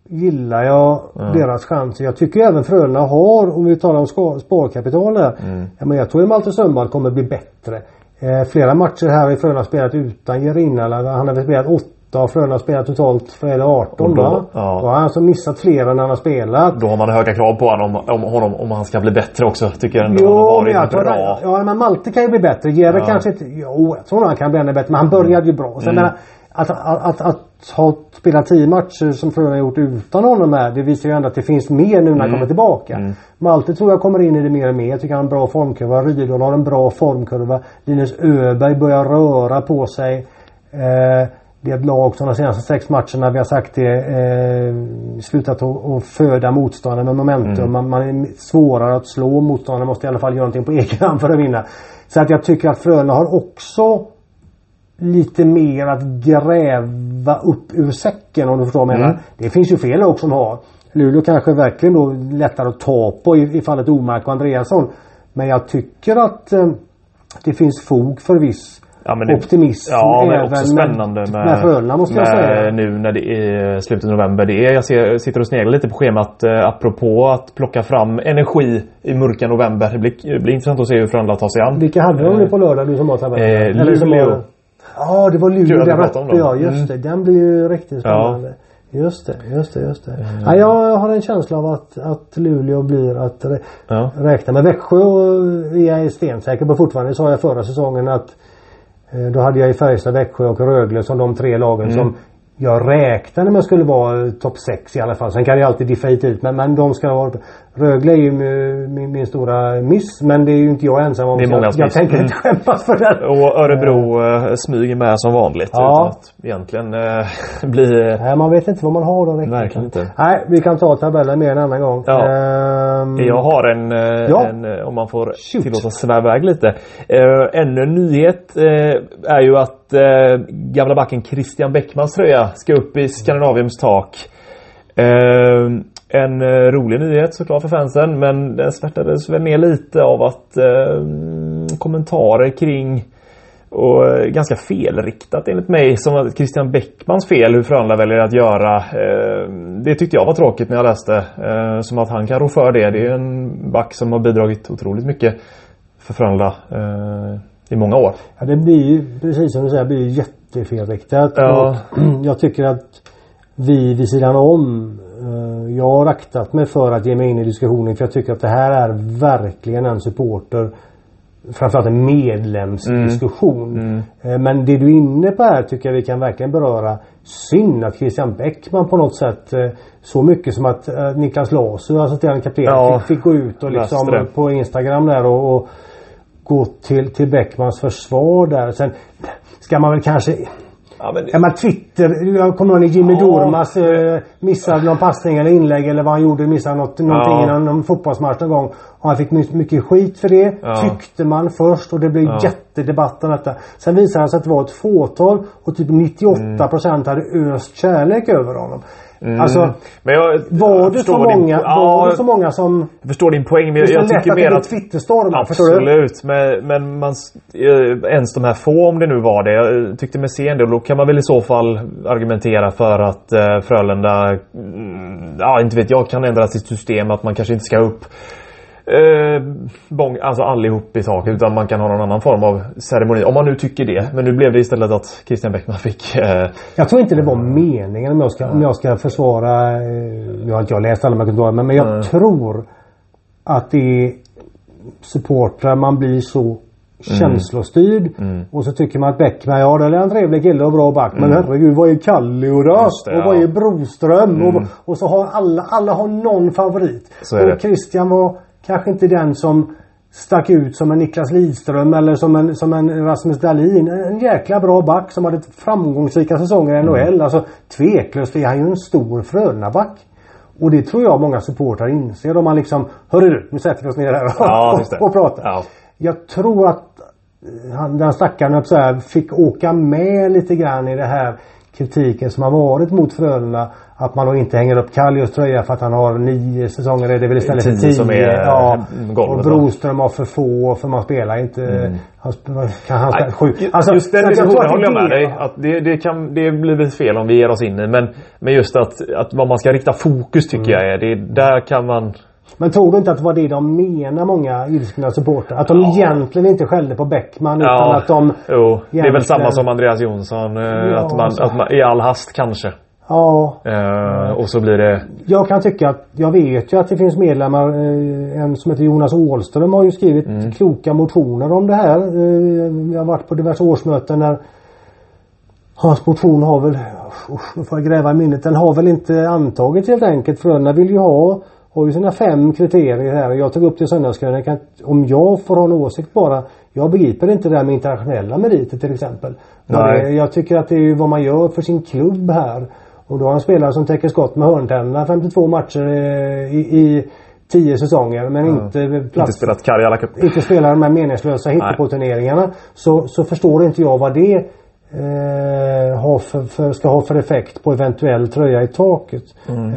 gillar jag deras chanser. Jag tycker även Frölunda har, om vi talar om ska- sparkapital där. Mm. Men jag tror att Malte Strömberg kommer bli bättre. Eh, flera matcher här har Frölunda spelat utan Jerinala. Han har väl spelat åtta Frölunda har spelat totalt för eller 18 Och då- va? ja. Då har han alltså missat fler än han har spelat. Då har man höga krav på honom om, om, honom, om han ska bli bättre också. Tycker jag ändå han Jo, har men jag varit tror bra. ja, men Malte kan ju bli bättre. Jerry Ja. kanske inte... Jo, jag tror nog han kan bli ännu bättre. Men han började ju bra. Sen Mm. menar, att, att, att, att ha spelat tio matcher som Frölunda har gjort utan honom här. Det visar ju ändå att det finns mer nu när han kommer tillbaka. Mm. Malte tror jag kommer in i det mer och mer. Jag tycker han har en bra formkurva. Rydahl har en bra formkurva. Linus Öberg börjar röra på sig. Eh, det är ett lag som de senaste sex matcherna, vi har sagt det, eh, slutat att, föda motståndare med momentum. Man, man är svårare att slå motståndare. måste i alla fall göra någonting på egen hand för att vinna. Så att jag tycker att Frölunda har också lite mer att gräva upp ur säcken om du förstår vad jag menar. Det finns ju fler lag som har. Luleå kanske verkligen då lättare att ta på i, i fallet Omark och Andreasson. Men jag tycker att eh, det finns fog för viss Ja, men det- optimism. Ja, men också spännande med, med Frölunda måste jag med säga. nu när det är slutet av november. Det är, jag ser, sitter och sneglar lite på schemat eh, apropå att plocka fram energi i mörka november. Det blir, det blir intressant att se hur Frölunda tar sig an. Vilka hade de nu på lördag du som var tabellen? Eh, Luleå. Ja det var Luleå där om uppe ja. Just Mm. det. Den blir ju riktigt spännande. Just det, just det, just det. Ja, jag har en känsla av att, att Luleå blir att rä- Ja. räkna med. Växjö är jag stensäker på fortfarande. Det sa jag förra säsongen att eh, då hade jag i Färjestad, Växjö och Rögle som de tre lagen Mm. som jag räknade med skulle vara topp 6 i alla fall. Sen kan det alltid diffa hit ut men, men de ska vara uppe. Rögle är ju min, min, stora miss men det är ju inte jag ensam om. Det är Så mångas jag, jag tänker Mm. inte skämmas för det. Och Örebro eh, smyger med som vanligt. Ja. Utan att egentligen eh, bli... Nej man vet inte vad man har då riktigt. Verkligen inte. Nej vi kan ta tabellen mer en annan gång. Ja. Ehm, Jag har en, eh, Ja. en eh, om man får Shoot. tillåta sväva iväg lite. Uh, ännu en nyhet eh, är ju att eh, gamla backen Christian Bäckmans tröja ska upp i Skandinaviums tak. Eh, en eh, rolig nyhet såklart för fansen men den svärtades väl ner lite av att eh, kommentarer kring och eh, ganska felriktat enligt mig. Som att Christian Bäckmans fel hur Frölunda väljer att göra. Eh, det tyckte jag var tråkigt när jag läste. Eh, som att han kan rå för det. Det är en back som har bidragit otroligt mycket för Frölunda eh, i många år. Ja, det blir ju precis som du säger, det blir jättefelriktat. Ja. Och jag tycker att vi vid sidan om jag har aktat mig för att ge mig in i diskussionen för jag tycker att det här är verkligen en supporter framförallt en medlemsdiskussion. Eh, Men det du är inne på här tycker jag vi kan verkligen beröra. Synd att Christian Bäckman på något sätt eh, så mycket som att eh, Niklas Lasu, assisterande kapten, Ja, fick, fick gå ut och liksom på Instagram där och, och gå till, till Bäckmans försvar där. Sen ska man väl kanske Ja, men... Ja, men Twitter, jag kommer ihåg när Jimmy Ja. Dormas eh, missade någon passning eller inlägg eller vad han gjorde, missade något, någonting Ja. i någon, fotbollsmatch någon gång. Och han fick my- mycket skit för det, Ja. tyckte man först och det blev Ja. jättedebatt om detta. Sen visade det sig att det var ett fåtal och typ 98% hade öst kärlek över honom. Alltså, Mm. Men jag, var det, så förstår din många, po- var ja, det så många som... Jag förstår din poäng men jag, jag tycker mer att... Du? Absolut, men, men man, eh, ens de här få om det nu var det. Jag tyckte mig se en del. Då kan man väl i så fall argumentera för att eh, Frölunda, mm, ja inte vet jag, kan ändra sitt system. Att man kanske inte ska upp eh, bång, alltså allihop i taket utan man kan ha någon annan form av ceremoni. Om man nu tycker det. Men nu blev det istället att Christian Bäckman fick eh, Jag tror inte det var meningen om jag ska, om jag ska försvara... eh, Nu har inte jag läst alla Macintosh men, men jag Nej. tror att det är supportrar man blir så känslostyrd. Mm. Och så tycker man att Bäckman, ja det är en trevlig kille och bra back. Men herregud vad är Kalle och Mm. Det, Och vad är Broström? Mm. Och, och så har alla, alla har någon favorit. Och Christian var kanske inte den som stack ut som en Niklas Lidström eller som en, som en Rasmus Dahlin. En jäkla bra back som hade framgångsrika säsonger i NHL. Mm. Alltså tveklöst är han ju en stor Frölunda-back. Och det tror jag många supportrar inser om man liksom Hörru du, nu sätter vi oss ner här och, Ja, och, och pratar. Ja. Jag tror att han, den stackaren så här, fick åka med lite grann i det här kritiken som har varit mot Frölunda. Att man då inte hänger upp Kallios tröja för att han har nio säsonger. Det är väl istället för Tio tio. som är ja. golvet, Och? Broström har för få för man spelar inte. Han, sp- kan han spela sju? Ju- Alltså, just den diskussionen håller jag med det- dig. Att det, det, kan, det blir väl fel om vi ger oss in i. Men, men just att, att vad man ska rikta fokus tycker Mm. jag är. Det, där kan man... Men tror du inte att det var det de menar många ilskna supportrar? Att de egentligen inte skällde på Bäckman utan att de... jo, det är väl egentligen- samma som Andreas Jonsson. eh, Ja, att, man, alltså. att man i all hast kanske. Ja, Eh, och så blir det... Jag kan tycka att, jag vet ju att det finns medlemmar, eh, en som heter Jonas Åhlström har ju skrivit Mm. kloka motioner om det här. Eh, Jag har varit på diverse årsmöten när hans motion har väl, usch, får jag gräva i minnet, den har väl inte antagits helt enkelt. Frölunda vill ju ha, har ju sina fem kriterier här. Jag tog upp det i söndagskrönikan. Om jag får ha en åsikt bara. Jag begriper inte det där med internationella meriter till exempel. Nej. Jag tycker att det är vad man gör för sin klubb här. Och då har en spelare som täcker skott med hörntänderna 52 matcher eh, i, i 10 säsonger men inte Inte plats spelat Karjala Cup. inte spelar de här meningslösa hittepå-turneringarna så, så förstår inte jag vad det eh, har för, för, ska ha för effekt på eventuell tröja i taket.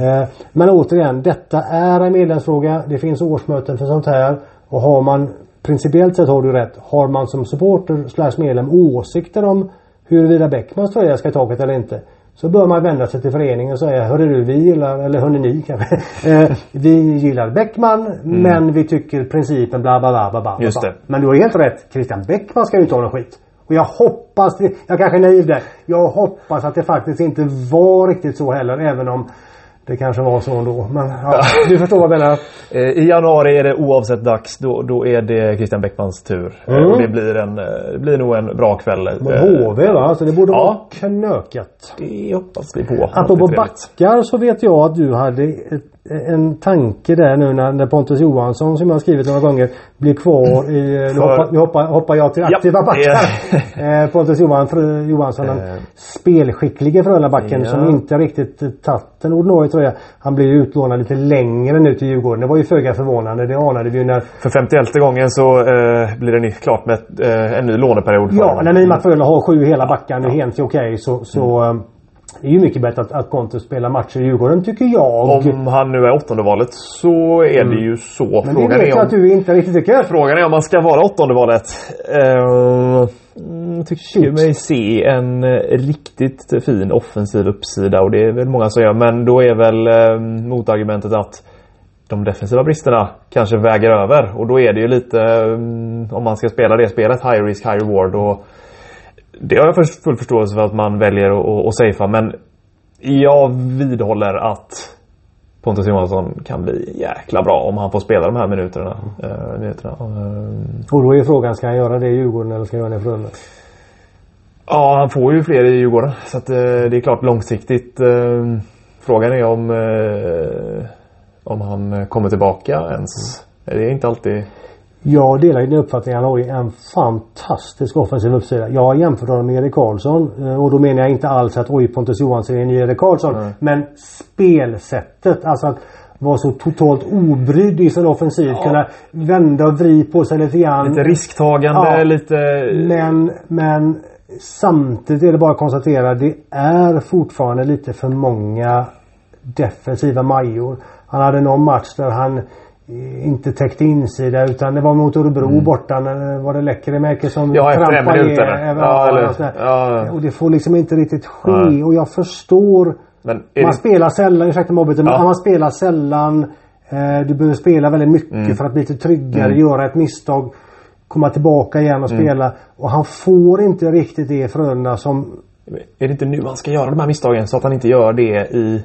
Eh, men återigen, detta är en medlemsfråga. Det finns årsmöten för sånt här. Och har man, principiellt sett har du rätt, har man som supporter slash medlem åsikter om huruvida Bäckmans tröja ska i taket eller inte. Så bör man vända sig till föreningen och säga Hörru du, vi gillar, eller hörni ni kanske. Eh, vi gillar Bäckman men vi tycker principen bla bla bla bla bla. Just det. Men du har helt rätt. Christian Bäckman ska ju inte ha någon skit. Och jag hoppas, jag kanske är naiv där. Jag hoppas att det faktiskt inte var riktigt så heller även om det kanske var så ändå. Men ja, du förstår vad jag menar. Eh, I januari är det oavsett dags. Då, då är det Christian Bäckmans tur. Eh, Mm. Och det blir, en, eh, det blir nog en bra kväll. Eh, HV va? Så det borde ja. vara knökat. Det hoppas vi på. Apropå backar så vet jag att du hade ett, en tanke där nu när, när Pontus Johansson som jag har skrivit några gånger blir kvar i... Nu, För- hoppar, nu hoppar, hoppar jag till Ja, aktiva backar. ja. eh, Pontus Johan, fru, Johansson, den Eh. spelskicklige Frölundabacken Ja. som inte riktigt eh, tagit den ordinarie tröja. Han blir ju utlånad lite längre nu till Djurgården. Det var ju föga förvånande. Det anade vi ju när... För 51 gången så eh, blir det ny, klart med eh, en ny låneperiod. Ja, när i och med att Frölunda har sju hela backar nu helt okej så, så eh, det är ju mycket bättre att, att Pontus spelar matcher i Djurgården tycker jag. Om han nu är åttonde valet så är det ju så. Mm. Men det Frågan vet är, jag om, att du inte riktigt tycker. frågan är om man ska vara åttonde valet. Uh, tycker mig se en eh, riktigt fin offensiv uppsida och det är väl många som gör. Men då är väl eh, motargumentet att de defensiva bristerna kanske väger över. Och då är det ju lite, mm, om man ska spela det spelet, high risk, high reward. Och det har jag full förståelse för att man väljer att, safea. Men jag vidhåller att Pontus Johansson kan bli jäkla bra om han får spela de här minuterna. Eh, minuterna. Eh, Och då är frågan, ska han göra det i Djurgården eller ska han göra det i Frölunda? ja, han får ju fler i Djurgården. Så att, eh, det är klart långsiktigt. Eh, frågan är om, eh, om han kommer tillbaka ens. Det är inte alltid... Jag delar ju din uppfattning. Han har ju en fantastisk offensiv uppsida. Jag har jämfört honom med Erik Karlsson. eh, Och då menar jag inte alls att oj Pontus Johansson är en ny Erik Karlsson. Nej. Men spelsättet. Alltså att vara så totalt obrydd i sin offensiv. Ja. Kunna vända och vrida på sig lite grann. Lite risktagande, Ja. lite... Men, men samtidigt är det bara att konstatera det är fortfarande lite för många defensiva major. Han hade någon match där han inte täckte insida utan det var mot Örebro borta när det var det Lekkerimäki som Mm. Ja, trampade ner Ja, eller- och sådär. ja. Och det får liksom inte riktigt ske Nej. och jag förstår Men man det... spelar sällan, ursäkta mobbet, men Ja. man spelar sällan. Eh, du behöver spela väldigt mycket Mm. för att bli lite tryggare, göra ett misstag, komma tillbaka igen och Mm. spela. Och han får inte riktigt det i Frölunda som... Är det inte nu han ska göra de här misstagen så att han inte gör det i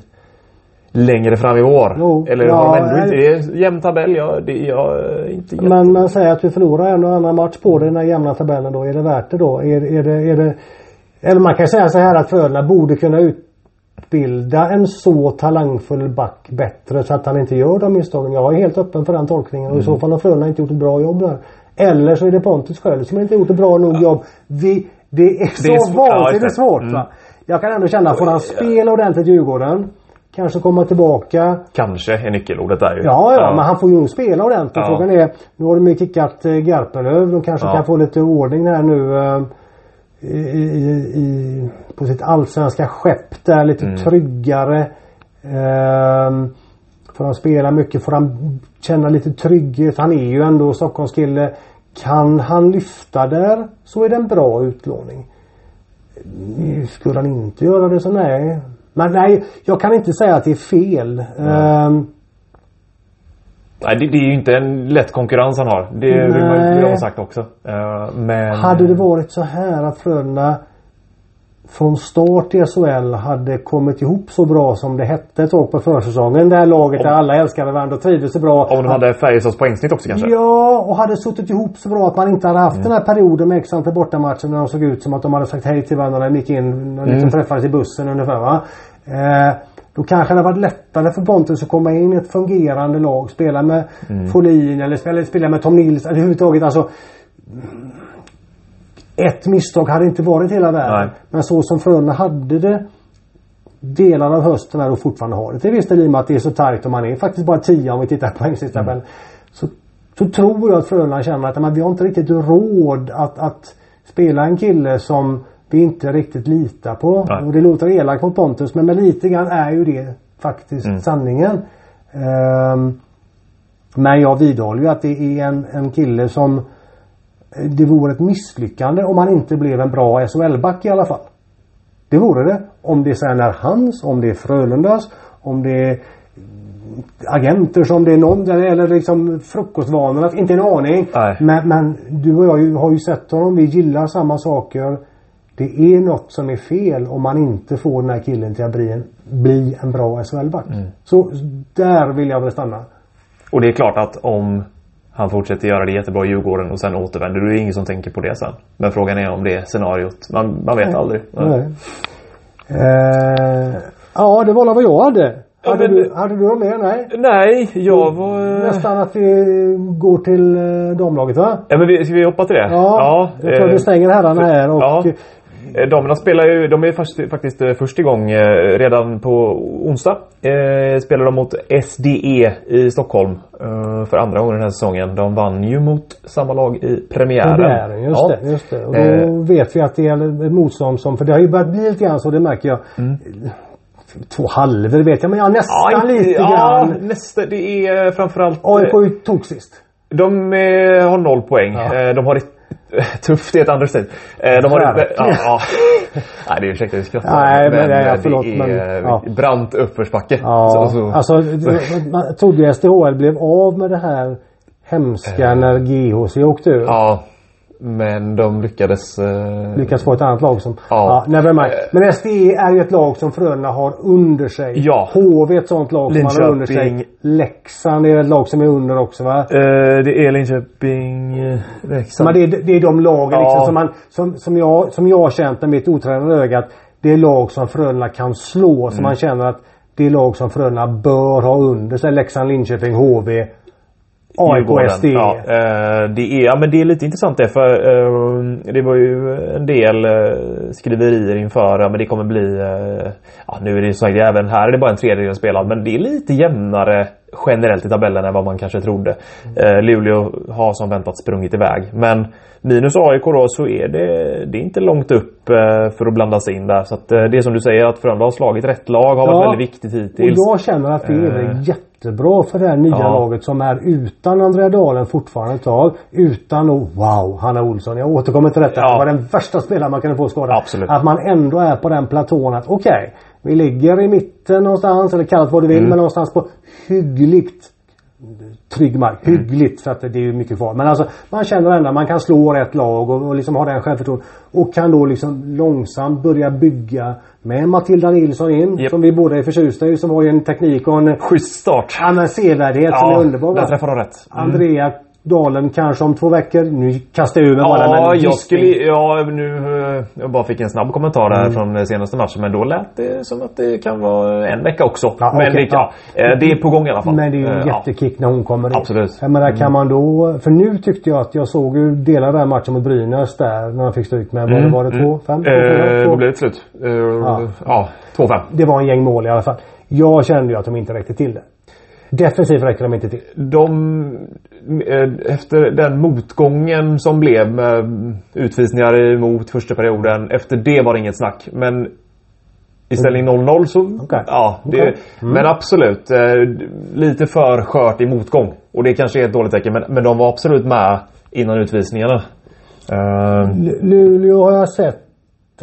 längre fram i år? Jo, Eller ja, har de ändå inte... Det är jämn tabell. Jag, det, är inte jätte... Men man säger att vi förlorar en och annan match på det den här jämna tabellen då. Är det värt det då? Är, är, det, är det... Eller man kan säga så här att Frölunda borde kunna utbilda en så talangfull back bättre så att han inte gör de misstagen. Jag är helt öppen för den tolkningen och i så fall har Frölunda inte gjort ett bra jobb där. Eller så är det Pontus själv som inte gjort ett bra nog jobb. Vi, det är så är svårt. Ja, vansinnigt det. svårt Mm. va. Jag kan ändå känna, får han spela ordentligt i Djurgården. Kanske komma tillbaka. Kanske är nyckelordet där ju. Ja, ja, men han får ju nog spela ordentligt. Ja. Frågan är, nu har de ju kickat eh, Garpenlöv. De kanske Ja. kan få lite ordning här nu eh, i, i, i, på sitt allsvenska skepp där. Lite Mm. tryggare. Eh, får han spela mycket? Får han känna lite trygghet? Han är ju ändå Stockholmskille. Kan han lyfta där så är det en bra utlåning. Skulle han inte göra det så nej. Men nej, jag kan inte säga att det är fel. Ehm, Nej, det, det är ju inte en lätt konkurrens han har. Det vill Nej. jag ha sagt också. Eh, men... Hade det varit så här att Frölunda från start i SHL hade kommit ihop så bra som det hette ett tag på försäsongen. Det här laget där alla älskade varandra och trivdes så bra. Om de hade Färjestads poängsnitt också kanske? Ja, och hade suttit ihop så bra att man inte hade haft Mm. den här perioden med x antal bortamatcher när de såg ut som att de hade sagt hej till varandra när de gick in och liksom Mm. träffades i bussen ungefär va. Eh, då kanske det hade varit lättare för Pontus att komma in i ett fungerande lag. Spela med Mm. Folin eller spela, spela med Tom Nilsson. Överhuvudtaget alltså. Ett misstag hade inte varit hela världen. Nej. Men så som Frölunda hade det delar av hösten här och fortfarande har det till viss del i och med att det är så tajt och man är faktiskt bara 10 om vi tittar på poängstidstabellen. Mm. Så, så tror jag att Frölunda känner att men, vi har inte riktigt råd att, att spela en kille som vi inte riktigt litar på. Nej. Och det låter elakt mot Pontus men, men lite grann är ju det faktiskt Mm. sanningen. Ehm, men jag vidhåller ju att det är en, en kille som det vore ett misslyckande om han inte blev en bra SHL-back i alla fall. Det vore det. Om det sen är hans, om det är Frölundas, om det är agenter som det är någon eller liksom frukostvanorna. Inte en aning. Men, men du och jag har ju sett honom. Vi gillar samma saker. Det är något som är fel om man inte får den här killen till att bli en, bli en bra SHL-back. Så där vill jag väl stanna. Och det är klart att om han fortsätter göra det jättebra i Djurgården och sen återvänder, då är det ingen som tänker på det sen. Men frågan är om det är scenariot. Man, man vet aldrig. Nej. Eh, ja, det var väl vad jag hade. Ja, Hade, men- du, hade du något mer? Nej. Nej, jag var... Nästan att vi går till eh, damlaget va? Ja men vi, ska vi hoppa till det? Ja, jag tror eh, vi stänger herrarna här och Ja. Eh, Damerna spelar ju, de är fast, faktiskt eh, först igång eh, redan på onsdag. Spelar de mot SDE i Stockholm för andra gången den här säsongen. De vann ju mot samma lag i premiären. Premiären, just Ja. det. Just det. Och då Eh. vet vi att det är ett motstånd som, för det har ju börjat bli lite grann så, det märker jag. Två halvor vet jag, men ja, nästan inte- lite ja, grann. nästa, det är framförallt... AIK eh, ju tog sist. De eh, har noll poäng. Ja. De har det tufft, är ett understatement. Eh, de har ja, ja. Nej, det är ursäkta vi skrattar. Nej, men det är- eh, förlåt, det men, är ja. brant uppförsbacke. Ja, Så, så. alltså man trodde ju SDHL blev av med det här hemska när GHC åkte ur. Ja, men de lyckades... Eh, lyckas få ett annat lag som... Ja. Ja, never mind. Men SDE är ju ett lag som Frölunda har under sig. Ja. HV är ett sånt lag som man har under sig. Linköping. Leksand är ett lag som är under också va? eh, det är Linköping... eh, Så Leksand. man, det, är, det är de lagen Ja. liksom som, man, som, som, jag, som jag har känt med mitt otränade öga att det är lag som Frölunda kan slå. Så Mm. man känner att det är lag som Frölunda bör ha under sig. Leksand, Linköping, HV. AIK SD. Ja, eh, det är, ja, men det är lite intressant det för eh, det var ju en del eh, skriverier inför, men det kommer bli, ja nu är det så här, även här är det bara en tredjedel spelad men det är lite jämnare generellt i tabellen än vad man kanske trodde. Eh, Luleå har som väntat sprungit iväg men minus AIK då så är det, det är inte långt upp för att blanda sig in där. Så att, det är som du säger att Frölunda har slagit rätt lag har varit väldigt viktigt hittills. Och jag känner att det är väl jättebra för det här nya Ja. laget som är utan Andrea Dalen fortfarande ett tag. Utan och wow, Hanna Olsson. Jag återkommer till detta. Ja. Det var den värsta spelaren man kunde få skadad. Absolut. Att man ändå är på den platån att okej, vi ligger i mitten någonstans eller kallat vad du vill Mm. men någonstans på hyggligt trygg mark. Mm. Hyggligt för att det är ju mycket kvar. Men alltså man känner ändå att man kan slå rätt lag och, och liksom ha den självförtroende. Och kan då liksom långsamt börja bygga med Matilda Nilsson in. Japp. Som vi båda är förtjusta i. Som har ju en teknik och en Schysst start. ja, men sevärdighet som är underbar. där träffar de rätt. Mm. Andrea Dalen kanske om två veckor. Nu kastar jag ur mig bara Ja, men jag skulle... Ja, nu... eh, Jag bara fick en snabb kommentar där Mm. från senaste matchen. Men då lät det som att det kan vara en vecka också. Ja, men okej, det, ja. eh, det är på gång i alla fall. Men det är ju en Eh, jättekick när hon kommer in. Absolut. Jag menar, kan man då... För nu tyckte jag att jag såg ju delar av den matchen mot Brynäs där när man fick stryk med. Var det, var det två, fem? Två, fyra, Eh, då blev det slut. Eh, ja, 2-5. Det var en gäng mål i alla fall. Jag kände ju att de inte räckte till det. Defensivt räcker de inte till. De, efter den motgången som blev med utvisningar emot första perioden. Efter det var det inget snack. Men i ställning 0-0 så... Okej. Ja, det, Okej. Mm. Men absolut. eh, Lite för skört i motgång. Och det kanske är ett dåligt tecken. Men, men de var absolut med innan utvisningarna. Eh, L- Luleå har jag sett.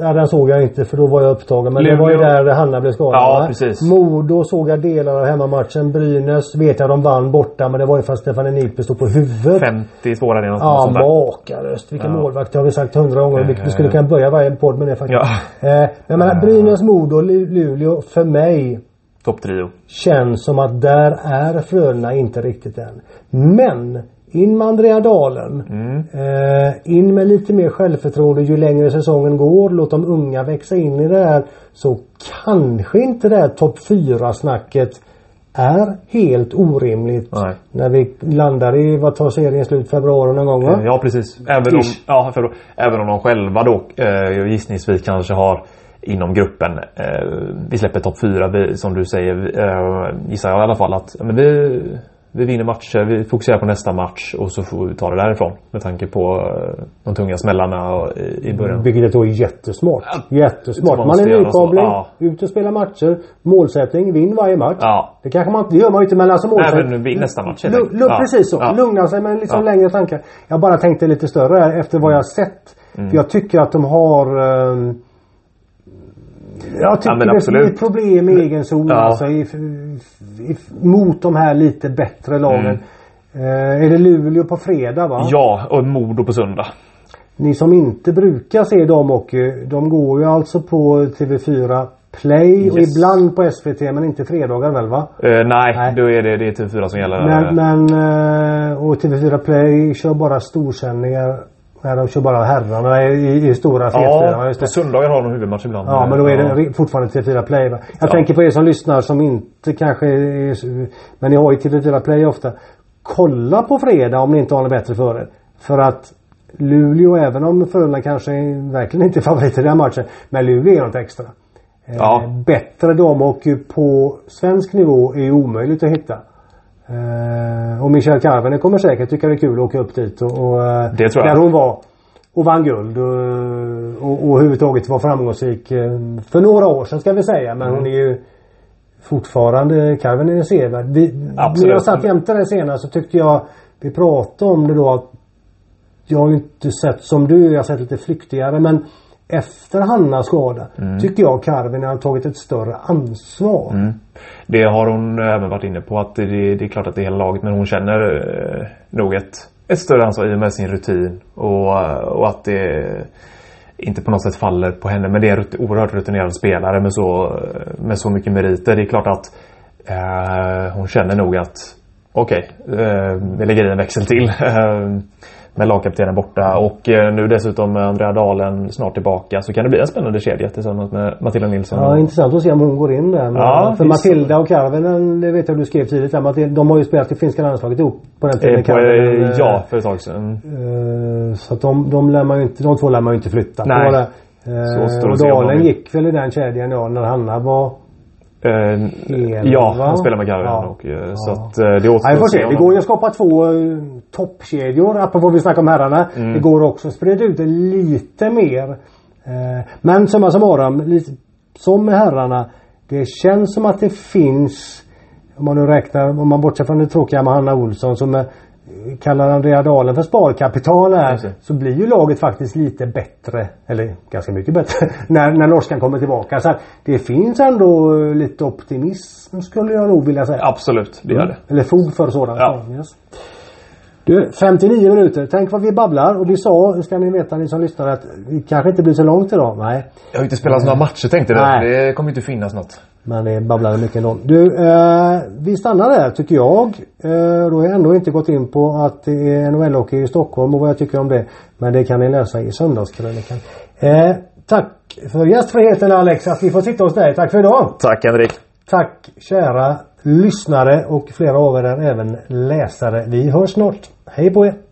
Ja, den såg jag inte för då var jag upptagen. Men det var ju Luleå- där Hanna blev skadad. Ja, va? precis. Modo såg jag delar av hemmamatchen. Brynäs vet jag de vann borta. Men det var ju för att Stefan Nipe stod på huvudet. 50 svåra redan. Ja, makalöst. Vilken Ja. målvakt. Det har vi sagt hundra gånger. Vi, vi skulle kunna börja varje podd med det faktiskt. Ja. Eh, jag menar Brynäs, Modo, Lu- Luleå. För mig Topptrio. känns som att där är Frölunda inte riktigt än. Men in med Andrea Dalen. Eh, in med lite mer självförtroende ju längre säsongen går. Låt de unga växa in i det här. Så kanske inte det här topp 4 snacket är helt orimligt. Nej. När vi landar i, vad tar serien slut? Februari någon gång va? Ja precis. Även om, ja, för, även om de själva då eh, gissningsvis kanske har inom gruppen. Eh, vi släpper topp 4 vi, som du säger. Eh, gissar jag i alla fall att men vi, vi vinner matcher. Vi fokuserar på nästa match och så får vi ta det därifrån. Med tanke på eh, de tunga smällarna och, i, början. Vilket då är jättesmart. Jättesmart. man Man är nykabling. Ja. Ut och spela matcher. Målsättning. Vinn varje match. Ja. Det kanske man inte gör man inte men alltså målsättning. Nej, men nästa match, lu- Ja. Precis så. Ja. Lugna sig med liksom Ja. längre tankar. Jag bara tänkte lite större här efter vad jag har sett. Mm. För jag tycker att de har ehm, jag tycker men det absolut. ett problem i egen zon Ja. alltså, i, i, mot de här lite bättre lagen. Eh, är det Luleå på fredag va? Mm. Ja, och Modo på söndag. Ni som inte brukar se dem och de går ju alltså på TV4 Play och Yes. ibland på SVT men inte fredagar väl va? Eh, nej, Nej. då är det, det är TV4 som gäller. Men, men eh, och TV4 Play kör bara storsändningar. Nej de kör bara herrarna i, i stora fetfyran. ja, på söndagar har de huvudmatch ibland. Ja men då är det Ja. fortfarande TV4 Play va? Jag Ja. tänker på er som lyssnar som inte kanske är, Men ni har ju TV4 Play ofta. Kolla på fredag om ni inte har något bättre för er. För att Luleå, även om Frölunda kanske verkligen inte är favoriter i den matchen. Men Luleå är något extra. Eh, Ja. Bättre dam och på svensk nivå är ju omöjligt att hitta. Eh, och Michelle Carvene kommer säkert tycka det är kul att åka upp dit och, och eh, Det tror jag. där hon var och vann guld och, och, och överhuvudtaget var framgångsrik eh, för några år sedan ska vi säga. Men hon är ju fortfarande, Carven är sevärd. När jag satt jämte dig senast så tyckte jag, vi pratade om det då att jag har ju inte sett som du, jag har sett lite flyktigare men efter Hannas skada Mm. tycker jag Carven har tagit ett större ansvar. Mm. Det har hon även varit inne på att det, det är klart att det är hela laget men hon känner eh, nog ett, ett större ansvar i och med sin rutin och, eh, och att det inte på något sätt faller på henne men det är en oerhört rutinerad spelare med så, med så mycket meriter. Det är klart att eh, hon känner nog att okej, eh, vi lägger i en växel till. Eh, med lagkaptenen borta och eh, nu dessutom med Andrea Dalen snart tillbaka så kan det bli en spännande kedja tillsammans med Matilda Nilsson. Ja, intressant att se om hon går in där. Ja, för visst. Matilda och Karvinen, det vet jag du skrev tidigt där, Matilda, de har ju spelat i finska landslaget ihop på den tiden. Eh, på, Karvinen, eh, eh, ja, för ett tag sedan. eh, Så att de, de, lär man ju inte, de två lär man ju inte flytta Nej. på Eh, och Dalen gick väl i den kedjan ja, när Hanna var... Eh, Hel, ja, va? han spelar med Karvinen Ja. och eh, så Ja. att eh, det återstår Ja, får se. Det går ju att skapa två eh, toppkedjor, apropå vi snackade om herrarna. Mm. Det går också att sprida ut det lite mer. Eh, Men summa summarum, lite som med herrarna. Det känns som att det finns, om man nu räknar, om man bortser från det tråkiga med Hanna Olsson som eh, kallar Andrea Dalen för sparkapital här. Så blir ju laget faktiskt lite bättre. Eller ganska mycket bättre. när, när norskan kommer tillbaka. Så att det finns ändå eh, lite optimism skulle jag nog vilja säga. Absolut, det gör det. Eller fog för sådant. Ja. Yes. Du, 59 minuter. Tänk vad vi babblar. Och vi sa, ska ni veta ni som lyssnar, att vi kanske inte blir så långt idag. Nej. Jag har inte spelat några matcher tänkte du. Det kommer inte finnas något. Men det babblade mycket ändå. Du, eh, vi stannar där tycker jag. Eh, då har jag ändå inte gått in på att det är NHL-hockey i Stockholm och vad jag tycker om det. Men det kan ni läsa i söndagskrönikan. Eh, tack för gästfriheten Alex, att vi får sitta hos dig. Tack för idag. Tack Henrik. Tack kära lyssnare och flera av er är även läsare. Vi hörs snart. Hej på er!